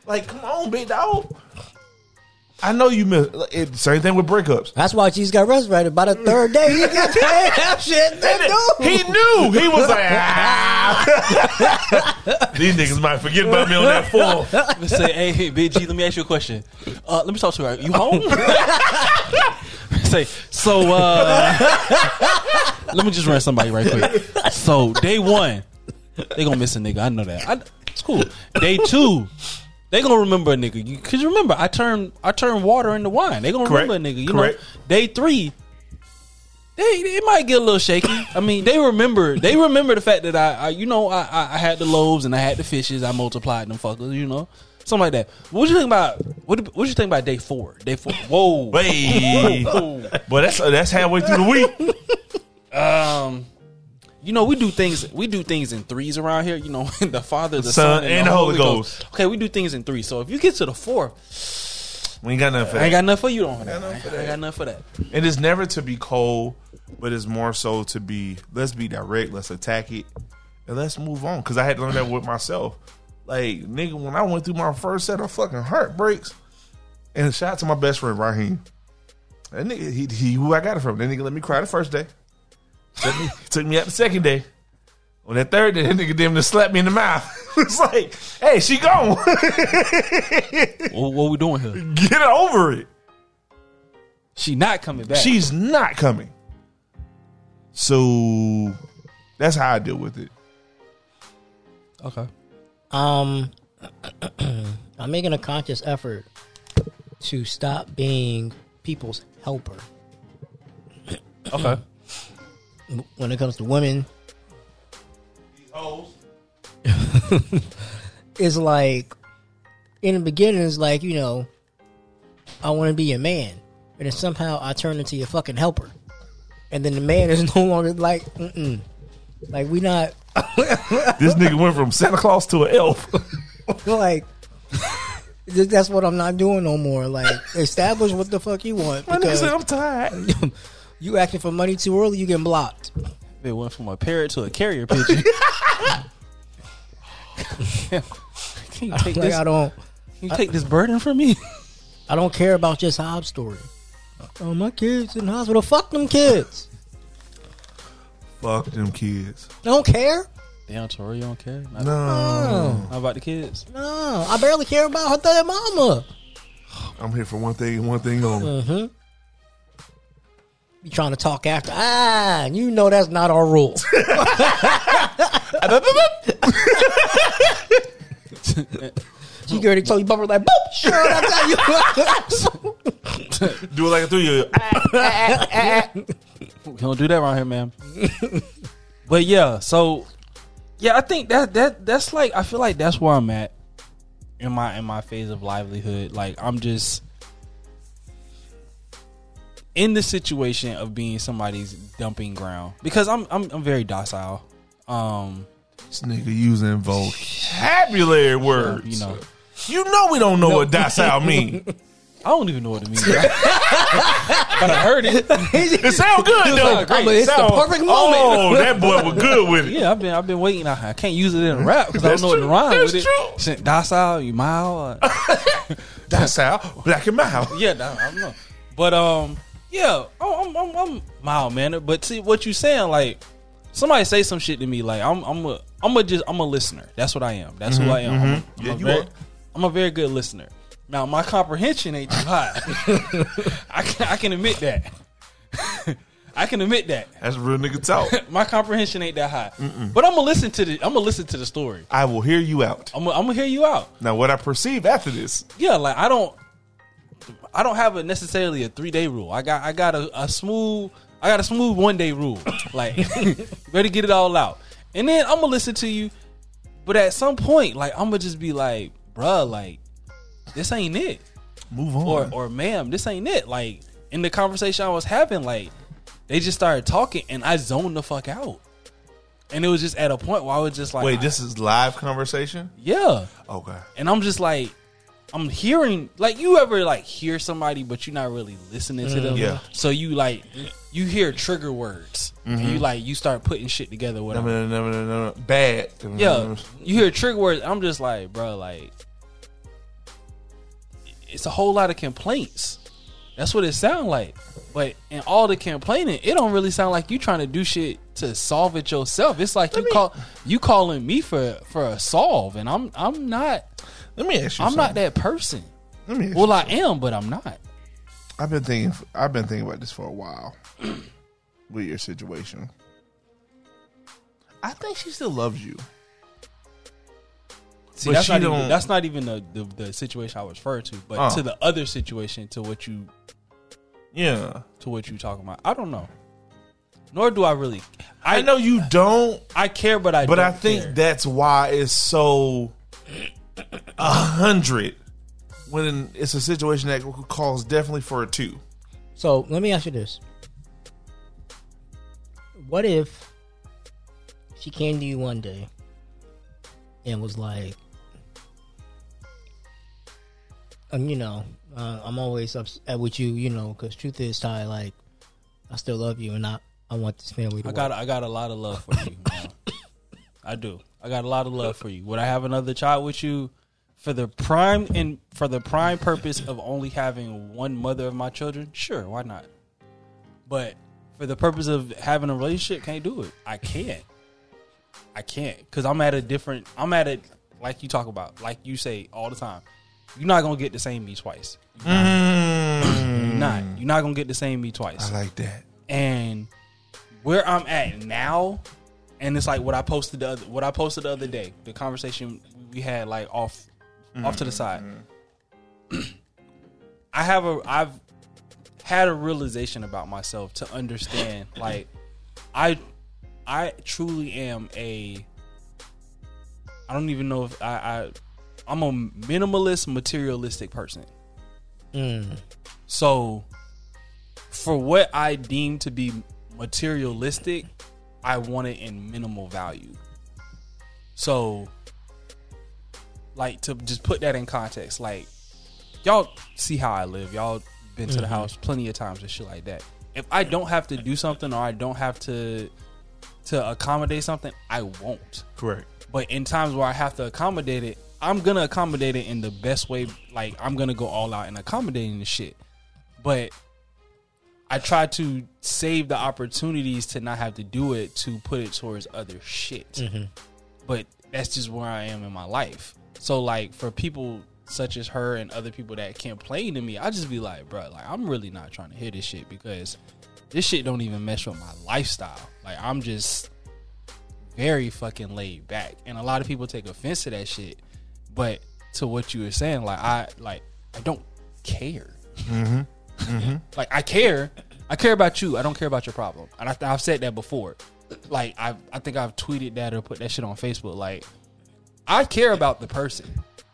Like, come on, big dog. I know you miss. It, same thing with breakups. That's why Jesus got resurrected. By the third day, he got that shit. He knew. He was like, ah. These niggas might forget about me on that fourth. Let's say, hey, hey, Big G, let me ask you a question. Uh, let me talk to her. You home? say, so, uh, let me just run somebody right quick. So, day one, they gonna miss a nigga. I know that. I, it's cool. Day two, they gonna remember a nigga. You, Cause remember, I turned, I turned water into wine. They gonna Correct. remember a nigga. You Correct. know, day three, they it might get a little shaky. I mean, they remember they remember the fact that I, I you know I, I I had the loaves and I had the fishes. I multiplied them fuckers. You know, something like that. What you think about what? What you think about day four? Day four. Whoa. Hey, Whoa. but that's that's halfway through the week. Um. You know, we do things. We do things in threes around here. You know, the Father, the Son, Son, and the Holy Ghost. Okay, we do things in three. So if you get to the fourth, We ain't got nothing for I ain't got nothing for you on that. nothing man. for I ain't got nothing for that. And it's never to be cold, but it's more so to be let's be direct, let's attack it, and let's move on. Because I had to learn that with myself. Like nigga, when I went through my first set of fucking heartbreaks, and shout out to my best friend Raheem. That nigga, he, he who I got it from. That nigga let me cry the first day. Took me, took me out the second day. On that third day, that nigga damn near slapped me in the mouth. it's like, hey, she gone. What, what we doing here? Get over it. She not coming back. She's not coming. So that's how I deal with it. okay. Um, I'm making a conscious effort to stop being people's helper. Okay. When it comes to women, it's like in the beginning, it's like you know, I want to be a man, and then somehow I turn into your fucking helper, and then the man is no longer like, mm like we not This nigga went from Santa Claus to an elf. like that's what I'm not doing no more. Like establish what the fuck you want My nigga because said I'm tired. You acting for money too early, you getting blocked. They went from a parrot to a carrier pigeon. Can you take Like this? I don't, Can you take this burden from me? I don't care about your sob story. Oh, my kids in the hospital. Fuck them kids. Fuck them kids. I don't care. Damn, Tori, you don't care. Not, No, not about the kids. No, I barely care about her dead mama. I'm here for one thing and one thing only. Mm-hmm. You trying to talk after? Ah, you know that's not our rule. She already told you, Bubba, like, boop, sure, that's how you. Do it like a three year. We don't do that around here, man. but yeah, so yeah, I think that that that's like I feel like that's where I'm at in my in my phase of livelihood. Like I'm just in the situation of being somebody's dumping ground because I'm I'm, I'm very docile. Um, This nigga using vocabulary words. you know, You know we don't know what docile mean. I don't even know what it means, but I heard it. It sound good though. sound great. But it's the perfect moment. Oh, that boy was good with it. Yeah, I've been I've been waiting. I, I can't use it in a rap because I don't know true. what to rhyme That's with true. it. Docile, you mild. Docile, black and mild. Yeah, I don't know. But um, yeah, I'm I'm, I'm, I'm mild mannered. But see what you saying, like somebody say some shit to me, like I'm I'm a I'm a just I'm a listener. That's what I am. That's who mm-hmm, I am. I'm, a- mm-hmm. I'm Yeah, a very, are. I'm a very good listener. Now my comprehension ain't too high. I can I can admit that. I can admit that That's real nigga talk. my comprehension ain't that high. But I'm gonna listen to the I'm gonna listen to the story. I will hear you out. I'm gonna, I'm gonna hear you out. Now, what I perceive after this, yeah, like I don't, I don't have a necessarily a three day rule. I got I got a, a smooth I got a smooth one day rule. Like, better get it all out, and then I'm gonna listen to you. But at some point, like I'm gonna just be like, bruh, like this ain't it, move on. or or ma'am, this ain't it. Like in the conversation I was having, like they just started talking, and I zoned the fuck out. And it was just at a point where I was just like, Wait, this is live conversation? yeah. Okay. And I'm just like, I'm hearing like you ever like hear somebody but you're not really listening to them. Yeah. So you like you hear trigger words. And you like you start putting shit together with them. no, no, no, no, no. Bad. Yeah. You hear trigger words. I'm just like, bro, like it's a whole lot of complaints. That's what it sound like. But in all the complaining, it don't really sound like you trying to do shit to solve it yourself. It's like you call you calling me for for a solve, and I'm I'm not Let me ask you I'm something. not that person. Let me ask Well, I am, but I'm not. I've been thinking. I've been thinking about this for a while. with your situation, I think she still loves you. See, But that's not, even, that's not even the, the, the situation I was referring to, but Oh. to the other situation, to what you Yeah, to what you talking about. I don't know. Nor do I really. I, know you don't, I care, but I. but I think care. that's why it's so a hundred when it's a situation that calls definitely for a two. So let me ask you this: What if she came to you one day and was like, um, you know, uh, I'm always upset with you, you know, because truth is, Ty, like, I still love you, and I, I want this family to I work. got I got a lot of love for you. I do. I got a lot of love for you. Would I have another child with you for the prime and for the prime purpose of only having one mother of my children? Sure, why not? But for the purpose of having a relationship, can't do it. I can't. I can't because I'm at a different. I'm at it like you talk about, like you say all the time. You're not gonna get the same me twice. Mm. You're not. You're not gonna get the same me twice I like that. and where I'm at now, and it's like what I posted the other, what I posted the other day, the conversation we had like off off to the side. I have a I've had a realization about myself to understand like I I truly am a I don't even know if I, I I'm a minimalist materialistic person. Mm. So, for what I deem to be materialistic, I want it in minimal value. So, like to just put that in context, like y'all see how I live. Y'all been to the mm-hmm. house plenty of times and shit like that. If I don't have to do something or I don't have to to accommodate something, I won't. Correct. But in times where I have to accommodate it, I'm gonna accommodate it in the best way. Like I'm gonna go all out in accommodating the shit. But I try to save the opportunities to not have to do it to put it towards other shit. Mm-hmm. But that's just where I am in my life. So like for people such as her and other people that can complain to me, I just be like, bro, like I'm really not trying to hear this shit because this shit don't even mess with my lifestyle. Like I'm just very fucking laid back, and a lot of people take offense to that shit. But to what you were saying, like I like I don't care. Mm-hmm. Mm-hmm. Like I care, I care about you. I don't care about your problem, and I, I've said that before. Like I, I think I've tweeted that or put that shit on Facebook. Like I care about the person.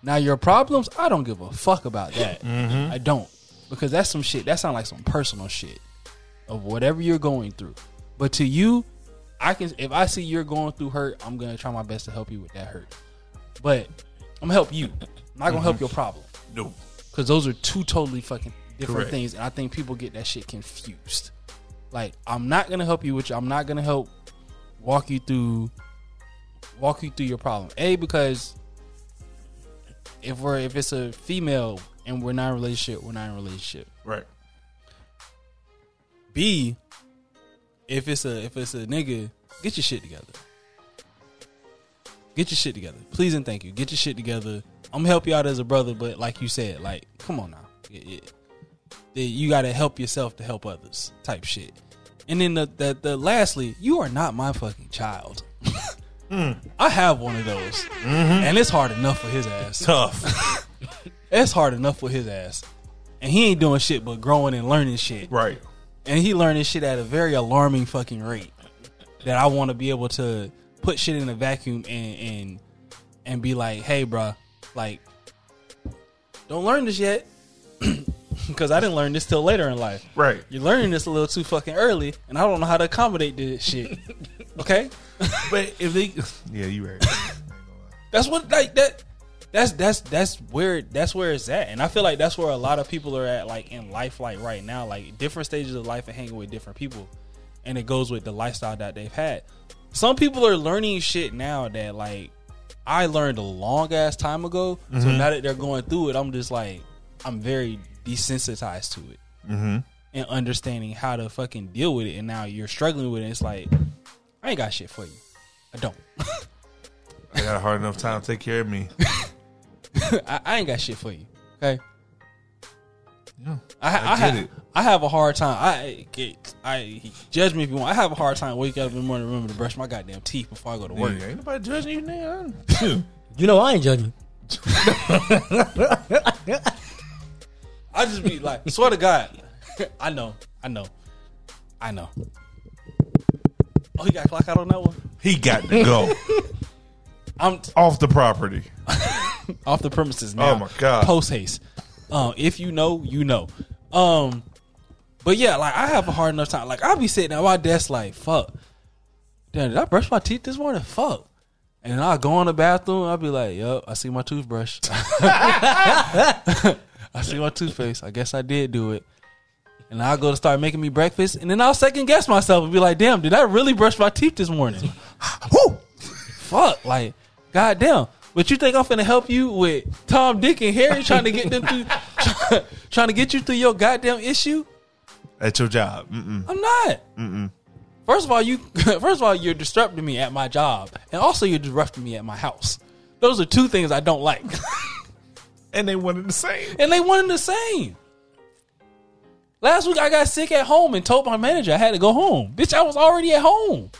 Now your problems, I don't give a fuck about that. Mm-hmm. I don't because that's some shit. That sounds like some personal shit of whatever you're going through. But to you, I can if I see you're going through hurt, I'm gonna try my best to help you with that hurt. But I'm gonna help you. I'm not gonna help mm-hmm. your problem No. because those are two totally fucking different Correct. things, and I think people get that shit confused. Like I'm not gonna help you with you. I'm not gonna help walk you through walk you through your problem. A because if we're if it's a female and we're not in a relationship, we're not in a relationship. Right. B, if it's a if it's a nigga, get your shit together. Get your shit together, please and thank you. Get your shit together. I'm gonna help you out as a brother, but like you said, like come on now, It- it- it- you got to help yourself to help others, type shit. And then the the, the lastly, you are not my fucking child. Hmm. I have one of those, mm-hmm. and it's hard enough for his ass. Tough. It's hard enough for his ass, and he ain't doing shit but growing and learning shit right. and he this shit at a very alarming fucking rate that I want to be able to put shit in a vacuum and and and be like, hey, bruh, like, don't learn this yet because I didn't learn this till later in life. Right. You're learning this a little too fucking early, and I don't know how to accommodate this shit. Okay, But if they, yeah, you right. that's what like that. That's that's that's where that's where it's at, and I feel like that's where a lot of people are at, like in life, like right now, like different stages of life and hanging with different people, and it goes with the lifestyle that they've had. Some people are learning shit now that like I learned a long ass time ago. So mm-hmm. now that they're going through it, I'm just like I'm very desensitized to it Mm-hmm. and understanding how to fucking deal with it. And now you're struggling with it. It's like I ain't got shit for you. I don't. I got a hard enough time to take care of me. I, I ain't got shit for you. Okay. Yeah. I, I, I I, get have, it. I have a hard time. I, get- I judge me if you want. I have a hard time waking up in the morning, and remember to brush my goddamn teeth before I go to work. Yeah, ain't nobody judging you, nigga. You know I ain't judging. I just be like, swear to God, I know, I know, I know. Oh, he got clock out on that one. he got to go I'm t- off the property. off the premises now. Oh, my God. Post haste. Um, if you know, you know. Um, but yeah, like I have a hard enough time. Like I'll be sitting at my desk, like fuck. damn, did I brush my teeth this morning? Fuck. And I go in the bathroom. I'll be like, yo, I see my toothbrush. I see my toothpaste. I guess I did do it. And I'll go to start making me breakfast. And then I'll second guess myself and be like, damn, did I really brush my teeth this morning? Woo! Fuck. Like, goddamn. But you think I'm finna help you with Tom, Dick, and Harry trying to get them through, trying to get you through your goddamn issue? At your job. Mm-mm. I'm not. First of all, you first of all you're disrupting me at my job, and also you're disrupting me at my house. Those are two things I don't like, And they wanted the same. and they wanted the same. Last week I got sick at home and told my manager I had to go home. Bitch, I was already at home.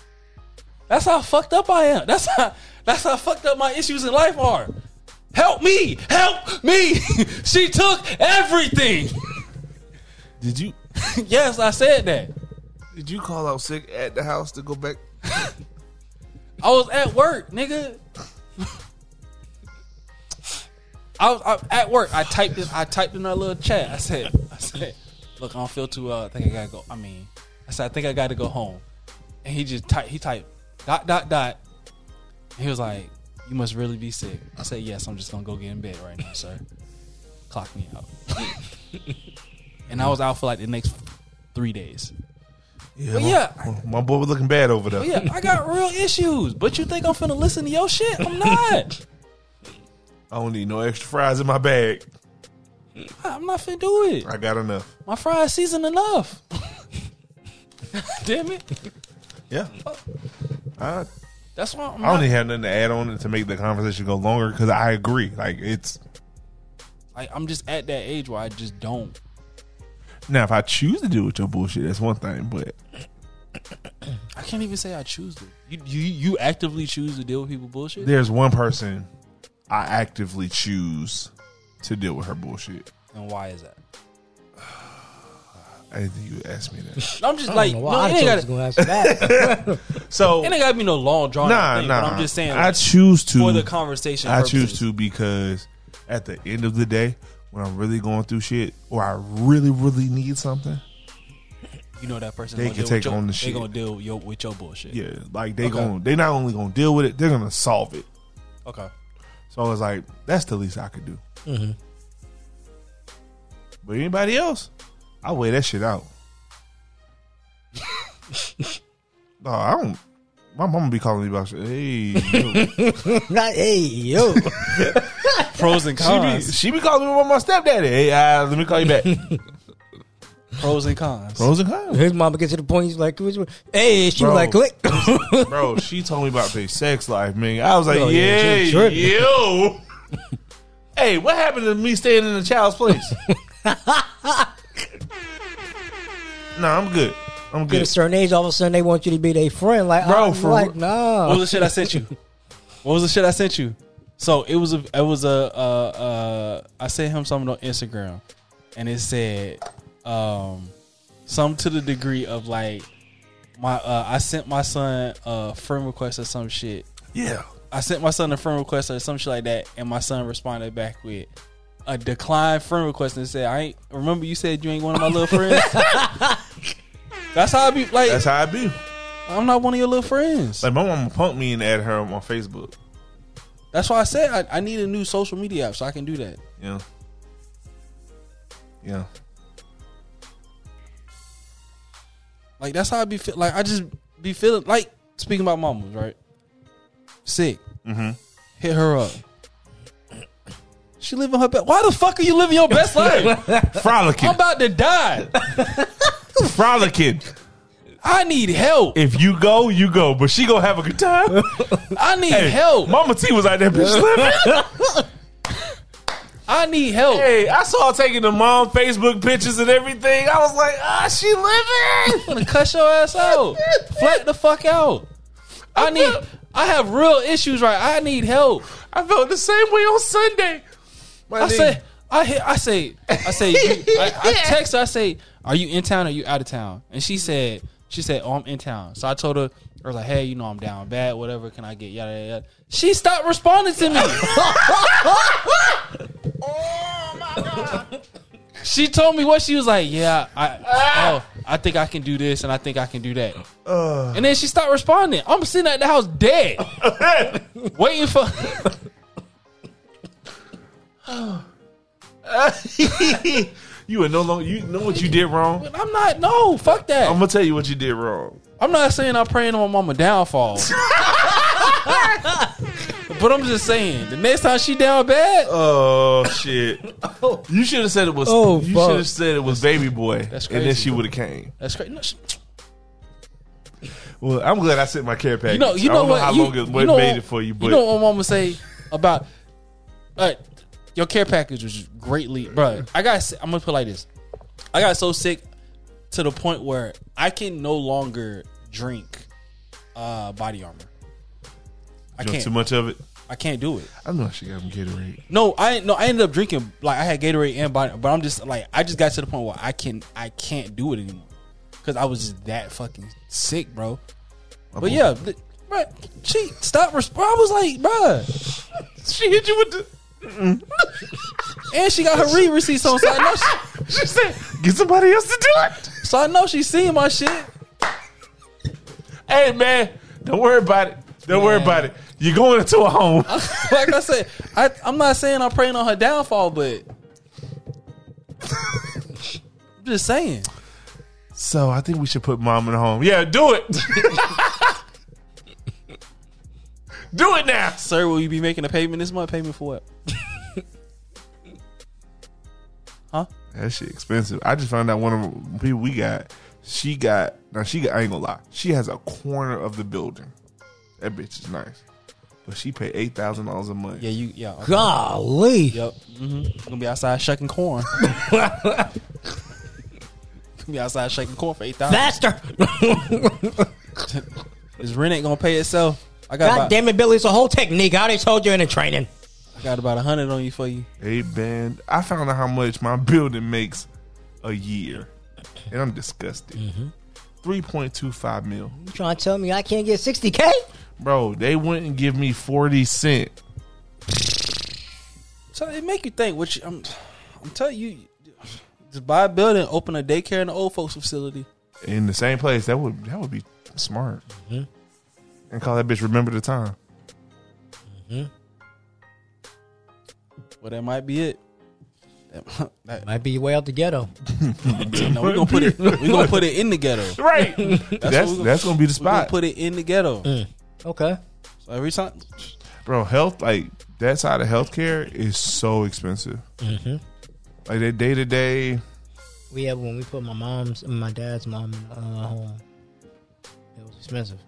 That's how fucked up I am. That's how that's how fucked up my issues in life are. Help me! Help me! she took everything. Did you yes, I said that. did you call out sick at the house to go back? I was at work, nigga. I was I, at work. I typed in. I typed in our little chat. I said, I said, look, I don't feel too. Uh, I think I gotta go. I mean, I said, I think I gotta go home. And he just typed. He typed dot dot dot. He was like, you must really be sick. I said, yes. I'm just gonna go get in bed right now, sir. Clock me out. and I was out for like the next three days. Yeah, But my, yeah. my boy was looking bad over there. Yeah, I got real issues. But you think I'm finna listen to your shit? I'm not. I don't need no extra fries in my bag. I'm not finna do it. I got enough. My fries season enough. Damn it. Yeah. I, That's why I'm I don't not, even have nothing to add on it to make the conversation go longer because I agree. Like it's like, I'm just at that age where I just don't. now if I choose to deal with your bullshit, that's one thing. But I can't even say I choose to. You you you actively choose to deal with people bullshit. there's one person I actively choose to deal with her bullshit. And why is that? I didn't think you would ask me that. I'm just I like no, know why it I ain't chose gotta, to go answer that. So it ain't gotta be no long drawn out nah, thing. nah. But I'm just saying I like, choose to for the conversation. I choose to because at the end of the day, when I'm really going through shit or I really, really need something, You know that person. They can take with your, on the They shit. gonna deal with your, with your bullshit. yeah, like they Okay. going they not only gonna deal with it, they're gonna solve it. Okay. So I was like that's the least I could do. Mhm. But anybody else, I weigh that shit out. no, I don't. My mama be calling me about shit. Hey, yo. Not, hey, yo. Pros and she be cons. she be calling me about my stepdaddy. Hey, uh, let me call you back. Pros and cons. Pros and cons. His mama gets to the point, he's like, hey, she Bro. was like, click. bro. She told me about their sex life, man. I was like, Oh, yeah, yeah, yo. hey, what happened to me staying in the child's place? no, I'm good. I'm Get a certain age, all of a sudden they want you to be their friend. Like, Bro, I'm for like, real. no. What was the shit I sent you? What was the shit I sent you? So it was a it was a uh uh I sent him something on Instagram and it said um some to the degree of like my uh I sent my son a friend request or some shit. Yeah. I sent my son a friend request or some shit like that and my son responded back with a declined friend request and said, I ain't remember you said you ain't one of my little friends. That's how I be like That's how I be. I'm not one of your little friends. Like my mama punked me and added her on my Facebook. That's why I said I, I need a new social media app so I can do that. Yeah. Yeah. Like that's how I be feel. Like I just be feeling like speaking about mamas, right? Sick. Mm-hmm. Hit her up. She living her best. Why the fuck are you living your best life? Frolicking. I'm about to die. Frolicking. I need help. If you go, you go. But she gonna have a good time. I need hey, help. Mama T was out there bitch living. I need help. Hey, I saw her taking the mom Facebook pictures and everything. I was like, ah, she living. I'm gonna cuss your ass out. Flat the fuck out. I need. I have real issues, right? I need help. I felt the same way on Sunday. My I nigga. say, I hit, I say, I say, you, I, I text her. I say, are you in town or you out of town? And she said, she said, oh, I'm in town. So I told her, I was like, hey, you know, I'm down bad. Whatever, can I get yada yada. yada. She stopped responding to me. oh my god. she told me what she was like. Yeah, I. Oh, I think I can do this, and I think I can do that. Uh. and then she stopped responding. I'm sitting at the house dead, waiting for. you are no longer. You know what you did wrong. I'm not. No, fuck that. I'm gonna tell you what you did wrong. I'm not saying I'm praying on my mama downfall. but I'm just saying, the next time she down bad, Oh shit! You should have said it was. Oh, you fuck. should have said it was baby boy, That's and then crazy. she would have came. that's crazy. No, she- Well, I'm glad I sent my care package. You know, you I know don't what? know how you, long it you know made what- it for you, but you know what my mama say about uh, your care package was greatly, bro. I got. si- I'm gonna put it like this. I got so sick to the point where I can no longer drink uh, body armor. I you know can't. too much of it. I can't do it. I know she got me Gatorade. No, I no. I ended up drinking like I had Gatorade and body, but I'm just like I just got to the point where I can I can't do it anymore because I was just that fucking sick, bro. But yeah, th- bro, she stopped. Resp- I was like, bro, She hit you with the. and she got her read receipts on, so I know she, She said, "Get somebody else to do it." so I know she's seeing my shit. Hey man, don't worry about it. Don't worry Yeah. about it. You're going into a home. like I said, I, I'm not saying I'm praying on her downfall, but I'm just saying. So I think we should put mom in a home. Yeah, do it. do it now. Sir, will you be making a payment this month? Payment for what? huh? That shit expensive. I just found out one of the people we got. She got now. She got. I ain't gonna lie. She has a corner of the building. That bitch is nice, but she paid eight thousand dollars a month. Yeah, you. Yeah. okay. Golly. Yep. hmm Gonna be outside shucking corn. Gonna be outside shaking corn for eight thousand. Faster. This rent ain't gonna pay itself. I got God about, damn it, Billy. It's a whole technique. I already told you in the training. I got about a hundred on you for you. Hey man, I found out how much my building makes a year, and I'm disgusted. Three point two five mil, You trying to tell me I can't get 60K? Bro. They wouldn't give me forty cent. So it make you think. Which I'm, I'm telling you, just buy a building, open a daycare in the old folks facility. in the same place. That would that would be smart. Mm-hmm. And call that bitch. Remember the time. Mm-hmm. Well, that might be it. That, that, Might be way out the ghetto. no, we're gonna put it. We're gonna put it in the ghetto. Right. that's that's, gonna- gonna be the We're gonna spot, put it in the ghetto. Mm. Okay. So every time, bro. Health like that side of healthcare is so expensive. Like that day to day. We had when we put my mom's and my dad's mom in uh, home. It was expensive.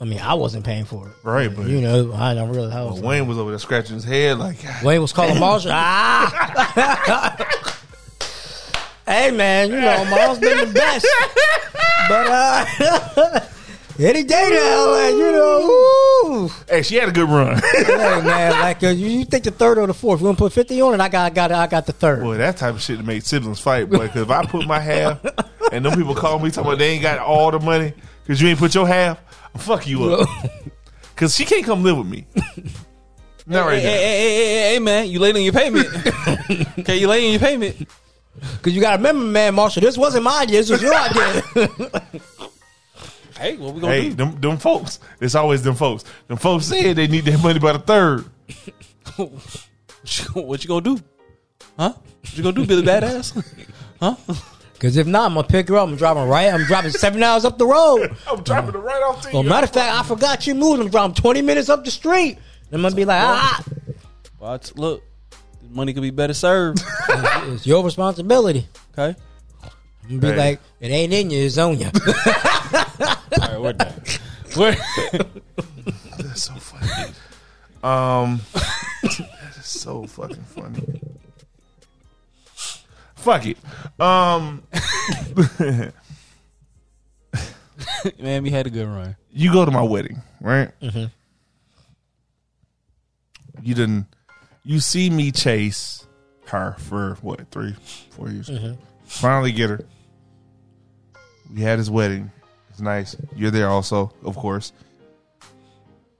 I mean, I wasn't paying for it. Right, but You know, I don't really how. But Wayne was over there scratching his head like, Wayne was calling Marshall. ah! hey man, you know, mom's been the best. But uh any day now, like, you know, woo. hey, she had a good run. hey man, like uh, you, you think the third or the fourth? We gonna put fifty on it. I got, I got, I got the third. Boy, that type of shit to make siblings fight, boy. Because if I put my half, and them people call me talking about they ain't got all the money because you ain't put your half, I'll fuck you up. Because she can't come live with me. Not right hey, now. hey, hey, hey, hey, hey, man, you late on your payment. okay, you late on your payment. Cause you gotta remember, man, Marshall, this wasn't my idea. This was your idea. Hey, what we gonna Hey, do? them, them folks. It's always them folks. Them folks said they need their money by the third. what you gonna do? Huh? What you gonna do, Billy Badass? huh? Cause if not, I'm gonna pick her up. I'm driving right. I'm driving seven hours up the road. I'm driving it right off to Well, you. matter of fact, I forgot you moved. I'm driving 20 minutes up the street. I'm gonna be like, ah, Well, look, this money could be better served. it's your responsibility. Okay. I'm be Hey. like, it ain't in you, it's on you. All right, we're done. We're That's so funny. Um, that is so fucking funny. Fuck it. Um, man, we had a good run. you go to my wedding, right? You didn't. You see me chase her for what three, four years. Finally get her. We had his wedding. It's nice. You're there also, of course.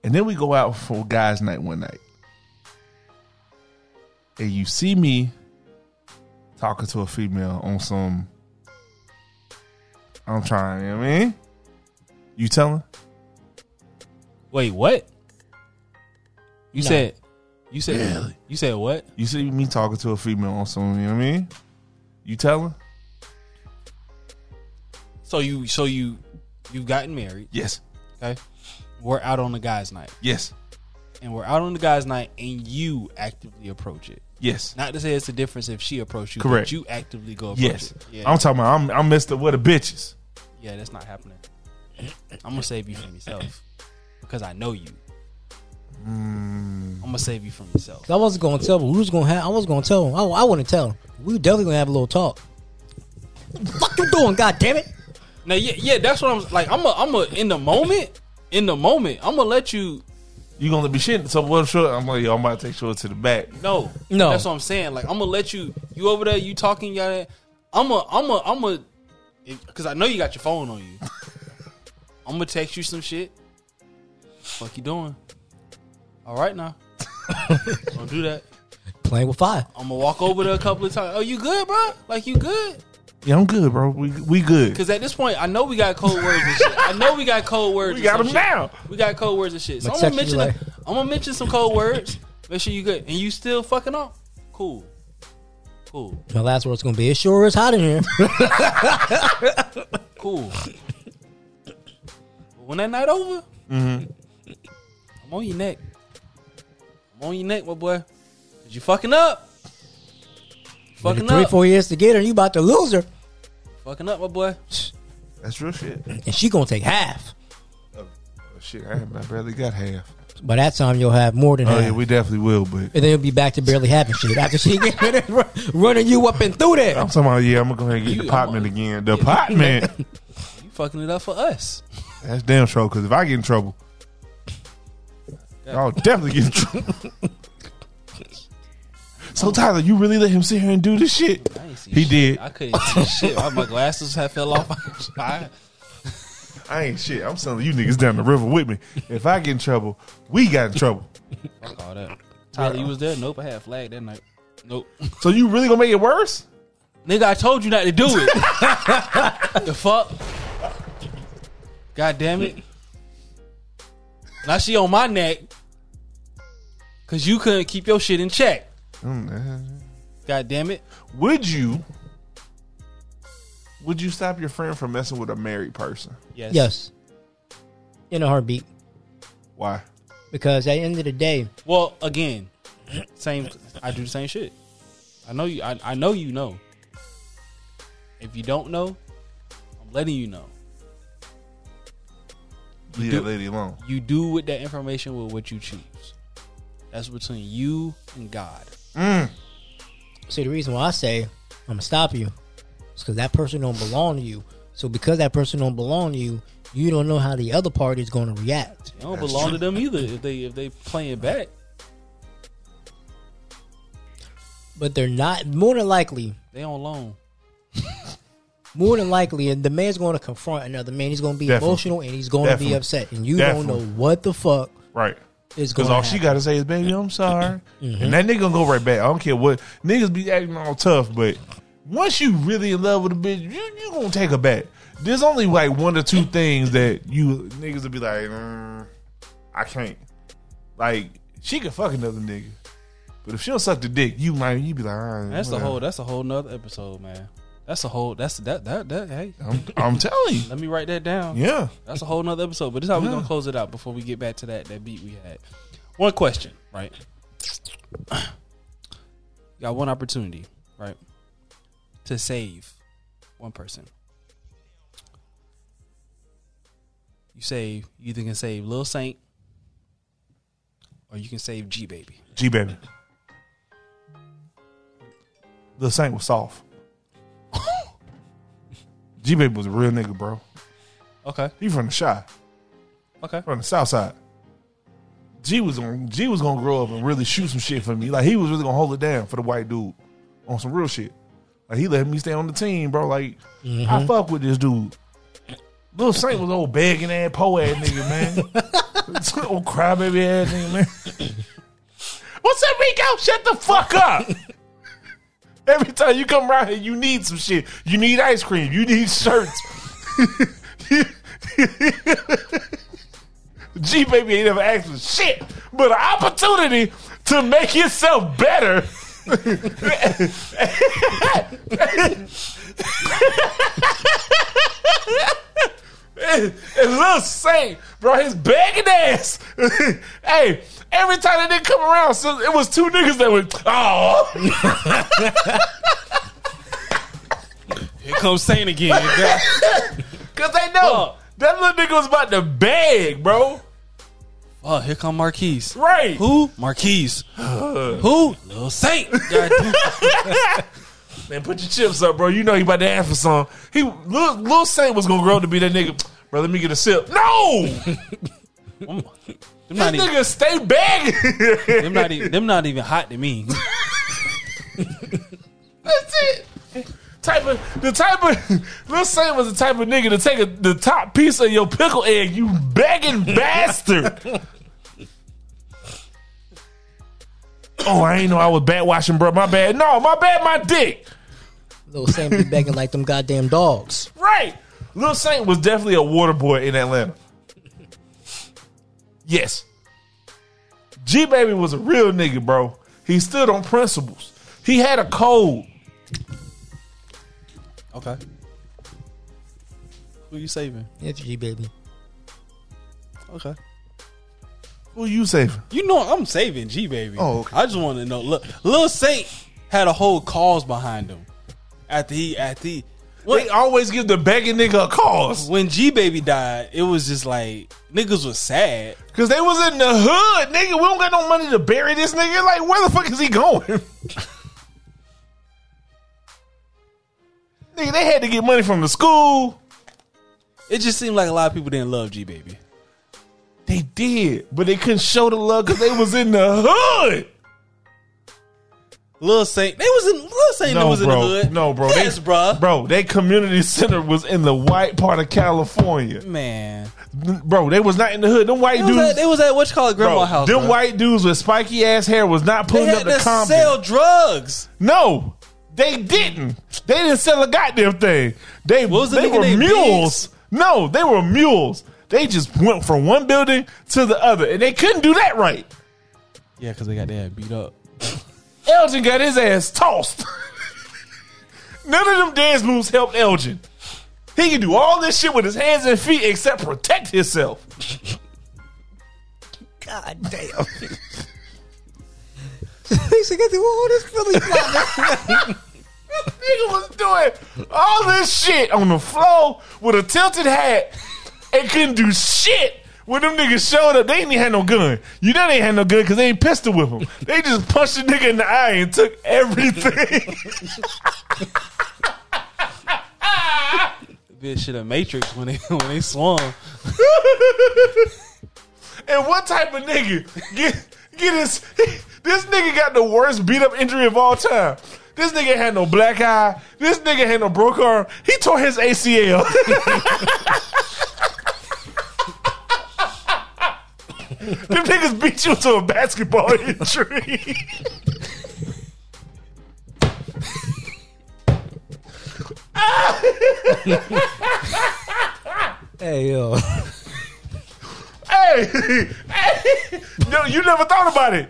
And then we go out for guys' night one night. And you see me talking to a female on some I'm trying. You know what I mean, you telling? Wait, what? You No. said, you said, Really? you said what? You see me talking to a female on some, You know what I mean? You telling? So you, so you, you've gotten married. Yes. Okay, we're out on the guys' night, Yes. and we're out on the guys' night, and you actively approach it. Yes. Not to say it's a difference if she approached you, Correct. But you actively go approach Yes. it. Yeah, I'm talking about. I'm I'm Mister with the bitches. yeah, that's not happening. I'm gonna save you from yourself because I know you. Mm. I'm gonna save you from yourself. I wasn't gonna tell him. We was gonna have. I was gonna tell him. I, I wouldn't tell him. We definitely gonna have a little talk. What the fuck you doing? God damn it! Now, yeah, yeah, that's what I'm like. I'm a, I'm a, in the moment, in the moment, I'm gonna let you. You gonna be me shit? So what? Sure. I'm like, yo, I'm about to take short to the back. No, No. that's what I'm saying. Like, I'm gonna let you. You over there, you talking, y'all. I'm a, I'm a, I'm a, because I know you got your phone on you. I'm gonna text you some shit. Fuck you doing? All right now. Don't do that. Playing with fire. I'm gonna walk over there a couple of times. Oh, you good, bro? Like you good? Yeah, I'm good, bro. We we good. Because at this point, I know we got code words and shit. I know we got code words. We and got some them now. We got code words and shit. So I'm gonna mention. sexually that- I'm gonna mention some code words. Make sure you good. And you still fucking up. Cool. Cool. My last word's gonna be. It sure is hot in here. Cool. When that night over, Mm-hmm. I'm on your neck. I'm on your neck, my boy. Cause you fucking up. Fucking Three, up. four years to get her, you about to lose her, Fucking up, my boy. That's real shit. and she gonna take half. Oh, shit, I, I barely got half. By that time, you'll have more than Oh half. yeah, we definitely will. But and then it'll be back to barely having shit after she get running you up and through there. I'm talking about yeah, I'm gonna go ahead and get You- the apartment again. The apartment. You fucking it up for us. That's damn trouble. Because if I get in trouble, I'll definitely get in trouble. so Tyler, you really let him sit here and do this shit? I ain't see He shit. did. I couldn't see shit. My glasses had fell off. I, I ain't shit. I'm sending you niggas down the river with me. If I get in trouble, we got in trouble. fuck all that. Tyler, you was there? Nope, I had a flag that night. Nope. So you really gonna make it worse? Nigga, I told you not to do it. the fuck? God damn it. Now she on my neck. Cause you couldn't keep your shit in check. Mm, God damn it. Would you? Would you stop your friend from messing with a married person? Yes. Yes, in a heartbeat. Why? Because at the end of the day, Well, again, same I do the same shit. I know you I, I know you know. If you don't know, I'm letting you know. Leave do- that lady alone. You do with that information with what you choose. That's between you and God. Mm. see the reason why I say I'm gonna stop you is because that person don't belong to you. So because that person don't belong to you, you don't know how the other party is going to react. It don't belong to them either if they if they playing back. But they're not. More than likely, They on loan. more than likely, and the man's going to confront another man. He's going to be Definitely. emotional and he's going to be upset, and you don't know what the fuck Right. Is. Because all to she got to say is, baby, I'm sorry. And that nigga gonna go right back. I don't care what. Niggas be acting all tough, but once you really in love with a bitch, you, you gonna take her back. There's only like one or two things that you niggas will be like, mm, I can't. Like, she can fuck another nigga. But if she don't suck the dick, you might, you be like, all right. That's a whole that's a whole nother episode, man. That's a whole that's that that that hey. I'm, I'm telling you. Let me write that down. Yeah. That's a whole nother episode. But this is how we're gonna close it out before we get back to that that beat we had. One question, right? Got one opportunity, right? To save one person. You save you either can save Lil Saint or you can save G Baby. G Baby. The Saint was soft. G Baby was a real nigga, bro. Okay. He from the shy. Okay. from the south side. G was on G was gonna grow up and really shoot some shit for me. Like he was really gonna hold it down for the white dude on some real shit. Like he let me stay on the team, bro. Like mm-hmm. I fuck with this dude. Little Saint was old begging ass po ass nigga, man. old crybaby ass nigga, man. What's up, Rico? Shut the fuck up. Every time you come around here, you need some shit. You need ice cream. You need shirts. G baby ain't ever asked for shit, but an opportunity to make yourself better. and, and Saint, bro, his begging ass. hey, every time that nigga come around, so it was two niggas that went, oh. Here comes Saint again. Cause they know that little nigga was about to beg, bro. oh, here come Marquise. Right. Who? Marquise. Who? Lil Saint. Goddamn. Man, put your chips up, bro. You know he about to ask for some. He Lil, Lil Saint was gonna grow up to be that nigga. Bro, let me get a sip. No, Them this not, even, nigga stay begging. them, not even, them not even hot to me. That's it. Type of the type of Lil Saint was the type of nigga to take a, the top piece of your pickle egg. You begging bastard. oh, I ain't know I was bad watching, bro. My bad. No, my bad. My dick. Little Saint be begging like them goddamn dogs. Right. Lil Saint was definitely a water boy in Atlanta. Yes. G Baby was a real nigga, bro. He stood on principles. He had a code. Okay. Who you saving? It's G baby. Okay. Who you saving? You know I'm saving G baby. Oh, okay. I just want to know. Look, Lil Saint had a whole cause behind him. After he, after he, They always give the begging nigga a cause. when G baby died, it was just like niggas was sad. Cause they was in the hood, nigga. We don't got no money to bury this nigga. Like, where the fuck is he going? nigga, they had to get money from the school. It just seemed like a lot of people didn't love G baby. They did, but they couldn't show the love because they was in the hood. Lil Saint, they was in Little Saint No, was in bro. the hood. No, bro. Yes, they, bruh. Bro, they community center was in the white part of California. Man, Bro, they was not in the hood. Them white they dudes. at, they was at what you call it, grandma bro, house. them bruh. white dudes with spiky ass hair was not they pulling up the Compton. sell drugs. No, they didn't. They didn't sell a goddamn thing. They What was the they were mules. No, they were mules. They just went from one building to the other, and they couldn't do that right. Yeah, because they got their beat up. Elgin got his ass tossed. None of them dance moves helped Elgin. He can do all this shit with his hands and feet except protect himself. God damn. He said, "Get the all this Philly fly." Nigga was doing all this shit on the floor with a tilted hat and couldn't do shit. When them niggas showed up, they ain't even had no gun. You know they ain't had no gun because they ain't pistol with them. They just punched the nigga in the eye and took everything. Bitch shit a Matrix when they when they swung. and what type of nigga get get his this nigga got the worst beat up injury of all time. This nigga had no black eye. This nigga had no broke arm. He tore his ACL. Them niggas beat you to a basketball injury. hey yo, hey, hey, no, you never thought about it.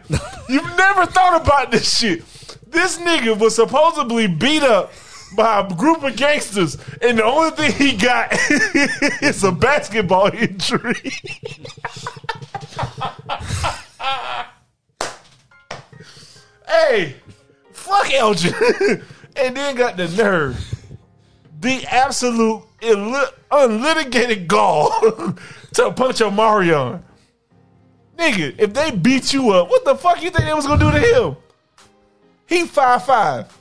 You've never thought about this shit. This nigga was supposedly beat up by a group of gangsters, and the only thing he got is a basketball injury. hey, fuck Elgin, and then got the nerve, the absolute unlitigated gall to punch Omarion. Nigga, if they beat you up, what the fuck you think they was gonna do to him? He five five.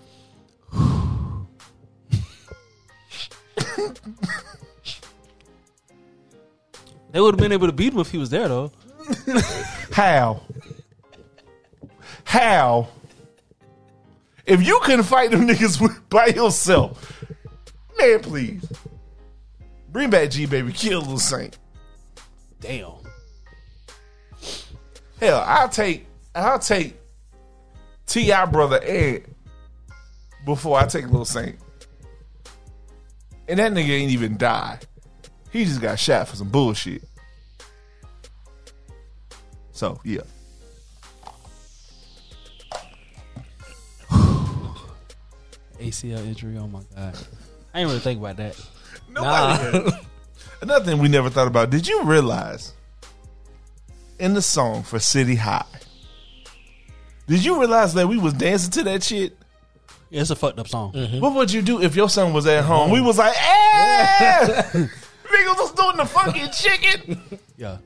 They would have been able to beat him if he was there though. How? How? If you couldn't fight them niggas by yourself, man, please bring back G baby, kill Lil Saint. Damn. Hell, I'll take I'll take T.I. brother Ed before I take Lil Saint. And that nigga ain't even die. He just got shot for some bullshit. So yeah. ACL injury. Oh my god. I ain't really think about that. Nobody. Another thing we never thought about. Did you realize in the song for City High? Did you realize that we was dancing to that shit? Yeah, it's a fucked up song. What would you do if your son was at home? We was like, eh! Niggas was doing the fucking chicken. Yeah,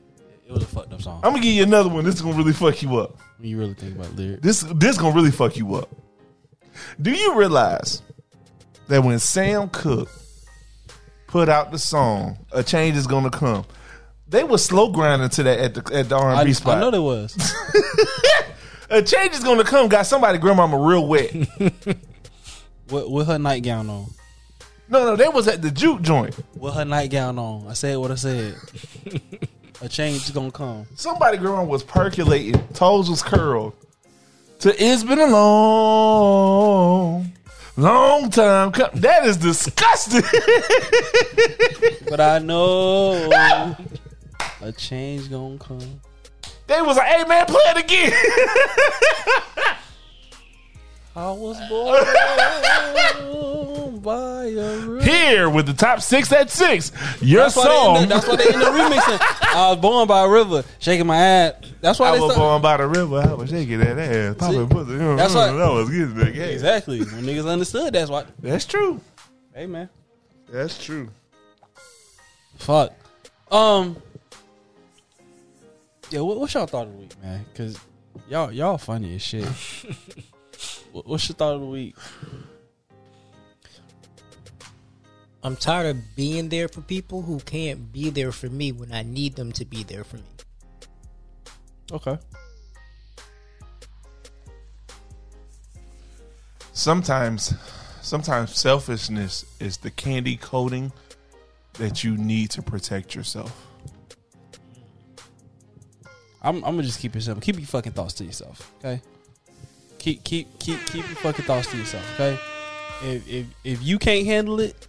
it was a fucked up song. I'm gonna give you another one. This is gonna really fuck you up. When you really think about lyrics. This this gonna really fuck you up. Do you realize that when Sam Cooke put out the song "A Change Is Gonna Come," they were slow grinding to that at the at the R and I, B spot. I know there was. A change is gonna come. Got somebody grandmama real wet. with, with her nightgown on. no, no, they was at the juke joint. With her nightgown on. I said what I said. a change is gonna come. Somebody grandma was percolating. Toes was curled. To it's been a long, long time. That is disgusting. But I know a change gonna come. they was like, "Hey man, play it again." I was born by a river. Here with the top six at six, your That's why, song. in the, that's why they in the remixing. I was born by a river, shaking my ass. That's why I they was born by the river. I was shaking that ass, popping pussy. That's why- I was getting that gas. Exactly. When niggas understood, that's why. That's true. Hey man, That's true. fuck. Um. Yeah, what, what's y'all thought of the week, man? Because y'all y'all funny as shit. What- what's your thought of the week? I'm tired of being there for people who can't be there for me when I need them to be there for me. Okay. sometimes sometimes selfishness is the candy coating that you need to protect yourself. I'm, I'm gonna just keep it simple. Keep your fucking thoughts to yourself, okay? Keep keep keep keep your fucking thoughts to yourself, okay? If if if you can't handle it,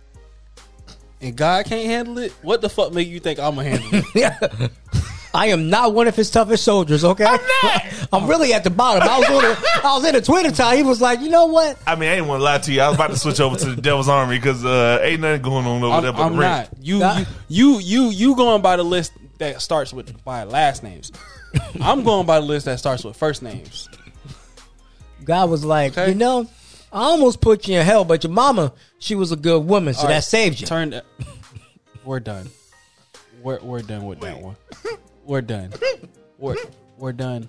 and God can't handle it, what the fuck make you think I'm gonna handle it? Yeah, I am not one of his toughest soldiers, okay? I'm not. I'm really at the bottom. I was on the, I was in a Twitter time. He was like, you know what? I mean, I ain't want to lie to you. I was about to switch over to the Devil's Army because uh, ain't nothing going on over I'm, there but I'm the not. You, Nah. you you you you going by the list that starts with by last names. I'm going by the list that starts with first names. God was like, Okay. you know, I almost put you in hell, but your mama, she was a good woman, so All that right, saved you. Turn. We're done. We're we're done with that one. We're done. We're we're done.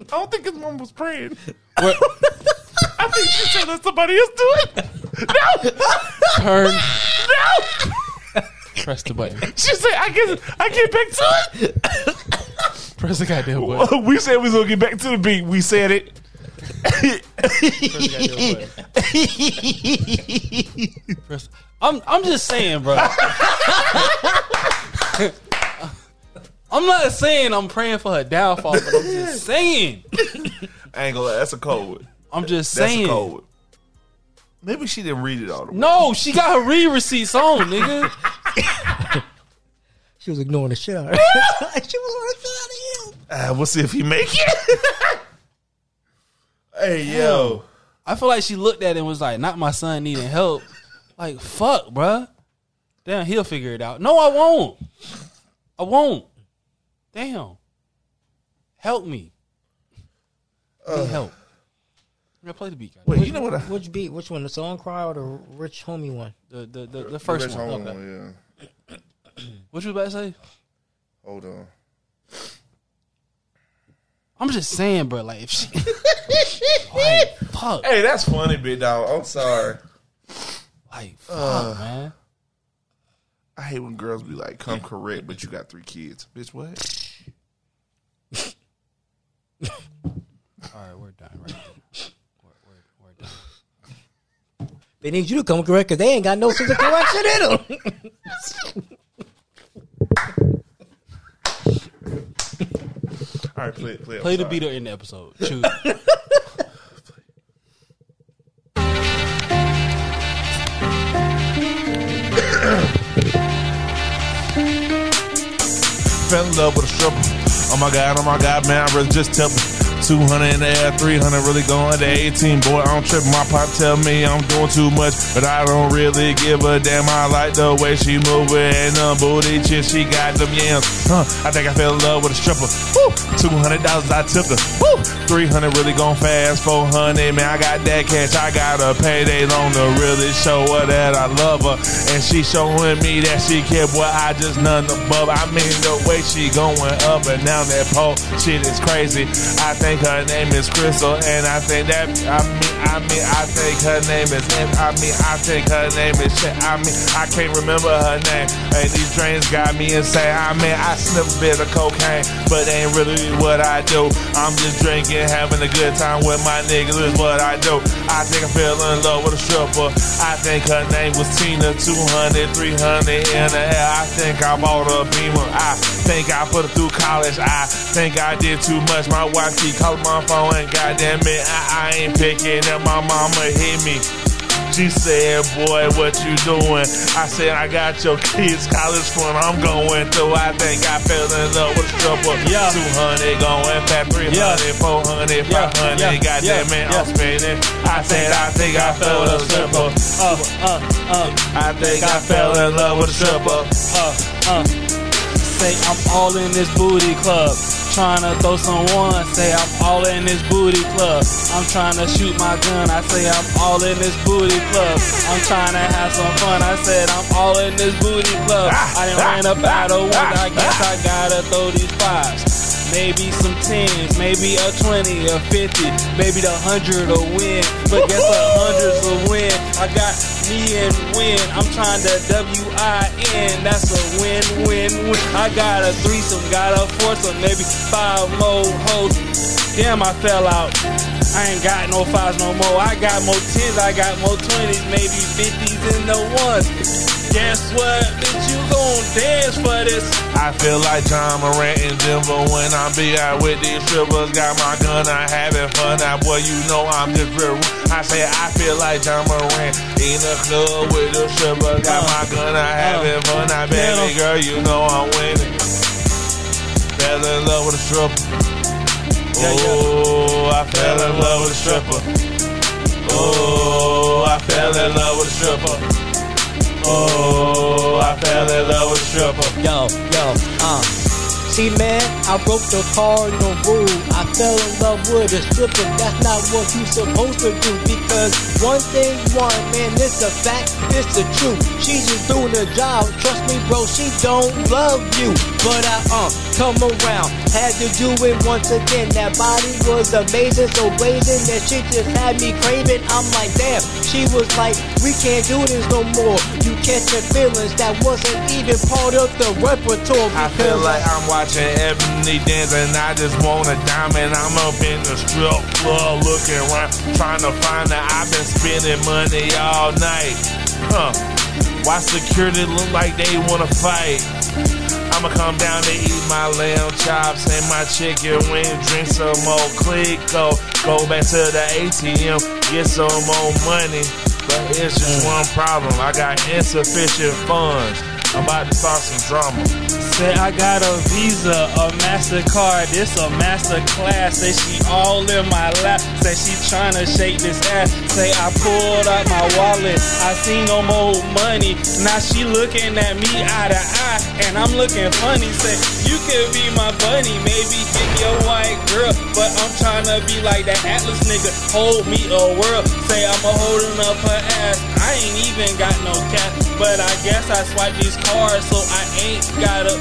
I don't think his mom was praying. We're, I think she said that somebody else do it. No, turn. no. Press the button. She said I get I get back to it. Press the goddamn button. we said we was gonna get back to the beat. We said it. Press the goddamn button. Press- I'm I'm just saying, bro. I'm not saying I'm praying for her downfall, but I'm just saying. I ain't gonna lie. That's a code. I'm just That's saying. a code. Maybe she didn't read it all the way. No, she got her re receipts on, nigga. She was ignoring the shit out of her. she was ignoring the shit out of you. Uh, we'll see if he make it. hey yo, I feel like she looked at it and was like, "Not my son needing help." Like, fuck, bruh. Damn, he'll figure it out. No, I won't. I won't. Damn. Help me. Need uh. help. I'm gonna play the beat. guys. wait, you know what? I, Which beat? Which one? The song cry or the rich homie one? The the the, the first Rich one. Homie Okay. one, yeah. What you about to say? Hold on. I'm just saying, bro. Like, if she, like, fuck, Hey, that's funny, big dog. I'm sorry. like, fuck, uh, man. I hate when girls be like, "Come correct," but you got three kids, bitch. What? All right, we're done. Right. We're, we're, we're done. They need you to come correct because they ain't got no sense of correction in them. All right, play, play. Play the beat or end the episode. Choose. Fell in love with a stripper. Oh my god, oh my god, man, I really just tell me. 200 in the air, 300 really going to 18. Boy, I'm tripping. My pop tell me I'm doing too much, but I don't really give a damn. I like the way she moving and the booty chick, she got them yams. Huh, I think I fell in love with a stripper. Woo, $200 I tipped her. Woo, 300 really going fast. 400, man, I got that cash. I got a payday loan to really show her that I love her. And she showing me that she care, boy, I just none above. I mean, the way she going up and down that pole, shit is crazy. I think her name is Crystal, and I think that, I mean, I mean, I think her name is, I mean, I think her name is shit. I mean, I can't remember her name. And these drains got me insane. I mean, I sniff a bit of cocaine, but ain't really what I do. I'm just drinking, having a good time with my niggas is what I do. I think I fell in love with a stripper. I think her name was Tina, 200, 300 in the air. I think I bought a beamer. I think I put her through college. I think I did too much. My wife keep calling my phone, and goddamn it, I, I ain't picking up. My mama hit me. She said, boy, what you doing? I said, I got your kids' college fund I'm going through. I think I fell in love with a stripper. Yeah. 200 going fat, 300, Yeah. 400, 500. Yeah. Goddamn Yeah. man, Yeah. I'm spinning. I said, I think I fell in love with a stripper. Uh, uh, uh, I think I fell in love with a stripper. uh, uh. Say I'm all in this booty club. Trying to throw some one. Say I'm all in this booty club. I'm trying to shoot my gun. I say I'm all in this booty club. I'm trying to have some fun. I said I'm all in this booty club. I done ran up out of one. I guess I gotta throw these fives. Maybe some tens, maybe a 20, a 50, maybe the 100 will win. But guess a 100's will win. I got me and win. I'm trying to W-I-N. That's a win-win-win. I got a threesome, got a foursome, maybe five more hoes. Damn, I fell out. I ain't got no fives no more. I got more tens, I got more twenties, maybe fifties and the ones. Guess what? Bitch, you gon' dance for this. I feel like Ja Morant in Denver when I be out with these strippers. Got my gun, I having fun. Now, boy, you know I'm just real. I say I feel like Ja Morant in the club with the strippers. Got my gun, I having fun. Now, baby girl, you know I'm winning. Fell in love with a stripper. Yeah, yeah. Oh, I fell in love with a stripper. Oh, I fell in love with a stripper. Oh, I fell in love with stripper. Yo, yo, uh. See, man, I broke the cardinal rule. I fell in love with a stripper. That's not what you supposed to do. Because one thing, one, man, it's a fact, it's the truth. She just doing her job. Trust me, bro, she don't love you. But I, uh, come around. Had to do it once again. That body was amazing, so blazing that she just had me craving. I'm like, damn. She was like, we can't do this no more. You catching feelings that wasn't even part of the repertoire. I feel like I'm watching Ebony dance and I just want a diamond. I'm up in the strip club looking around, trying to find that I've been spending money all night. Huh. Why security look like they wanna fight? I'ma come down to eat my lamb chops and my chicken wings, drink some more Clico, go back to the ATM, get some more money. But it's just one problem. I got insufficient funds. I'm about to start some drama. Say I got a Visa, a Mastercard, this a master class. Say she all in my lap. Say she tryna shake this ass. Say I pulled out my wallet, I see no more money. Now she looking at me eye to eye, and I'm looking funny. Say you could be my bunny, maybe get your white girl, but I'm tryna be like that Atlas nigga. Hold me a world. Say I'm a holding up her ass. I ain't even got no cap, but I guess I swipe these cards, so I ain't gotta.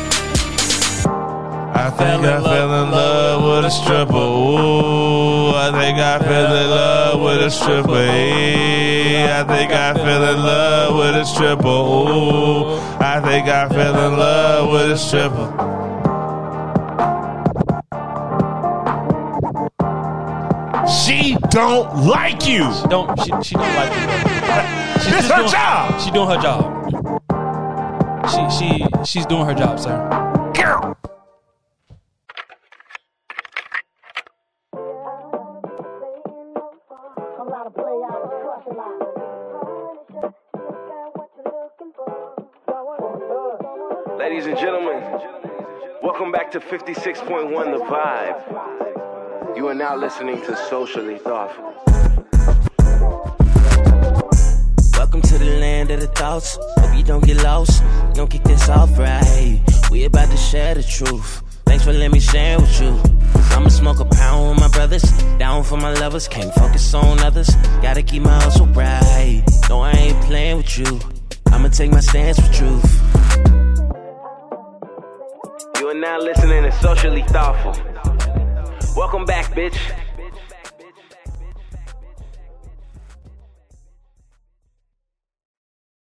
I think I fell in love with a stripper. Ooh, I think I fell in love with a stripper. I think I fell in love with a stripper. Ooh, I think I fell in love with a stripper. She don't like you. She don't. She, she don't like it. She's This her doing, job. She doing her job. She she she's doing her job, sir. Girl. Ladies and gentlemen, Welcome back to 56.1 The Vibe. You are now listening to Socially Thotful. Welcome to the land of the thoughts. Hope you don't get lost. Don't kick this off right. We about to share the truth. Thanks for letting me share with you. I'ma smoke a pound with my brothers. Down for my lovers. Can't focus on others. Gotta keep my hustle bright. No, I ain't playing with you. I'ma take my stance for truth. You are now listening to Socially Thotful. Welcome back, bitch.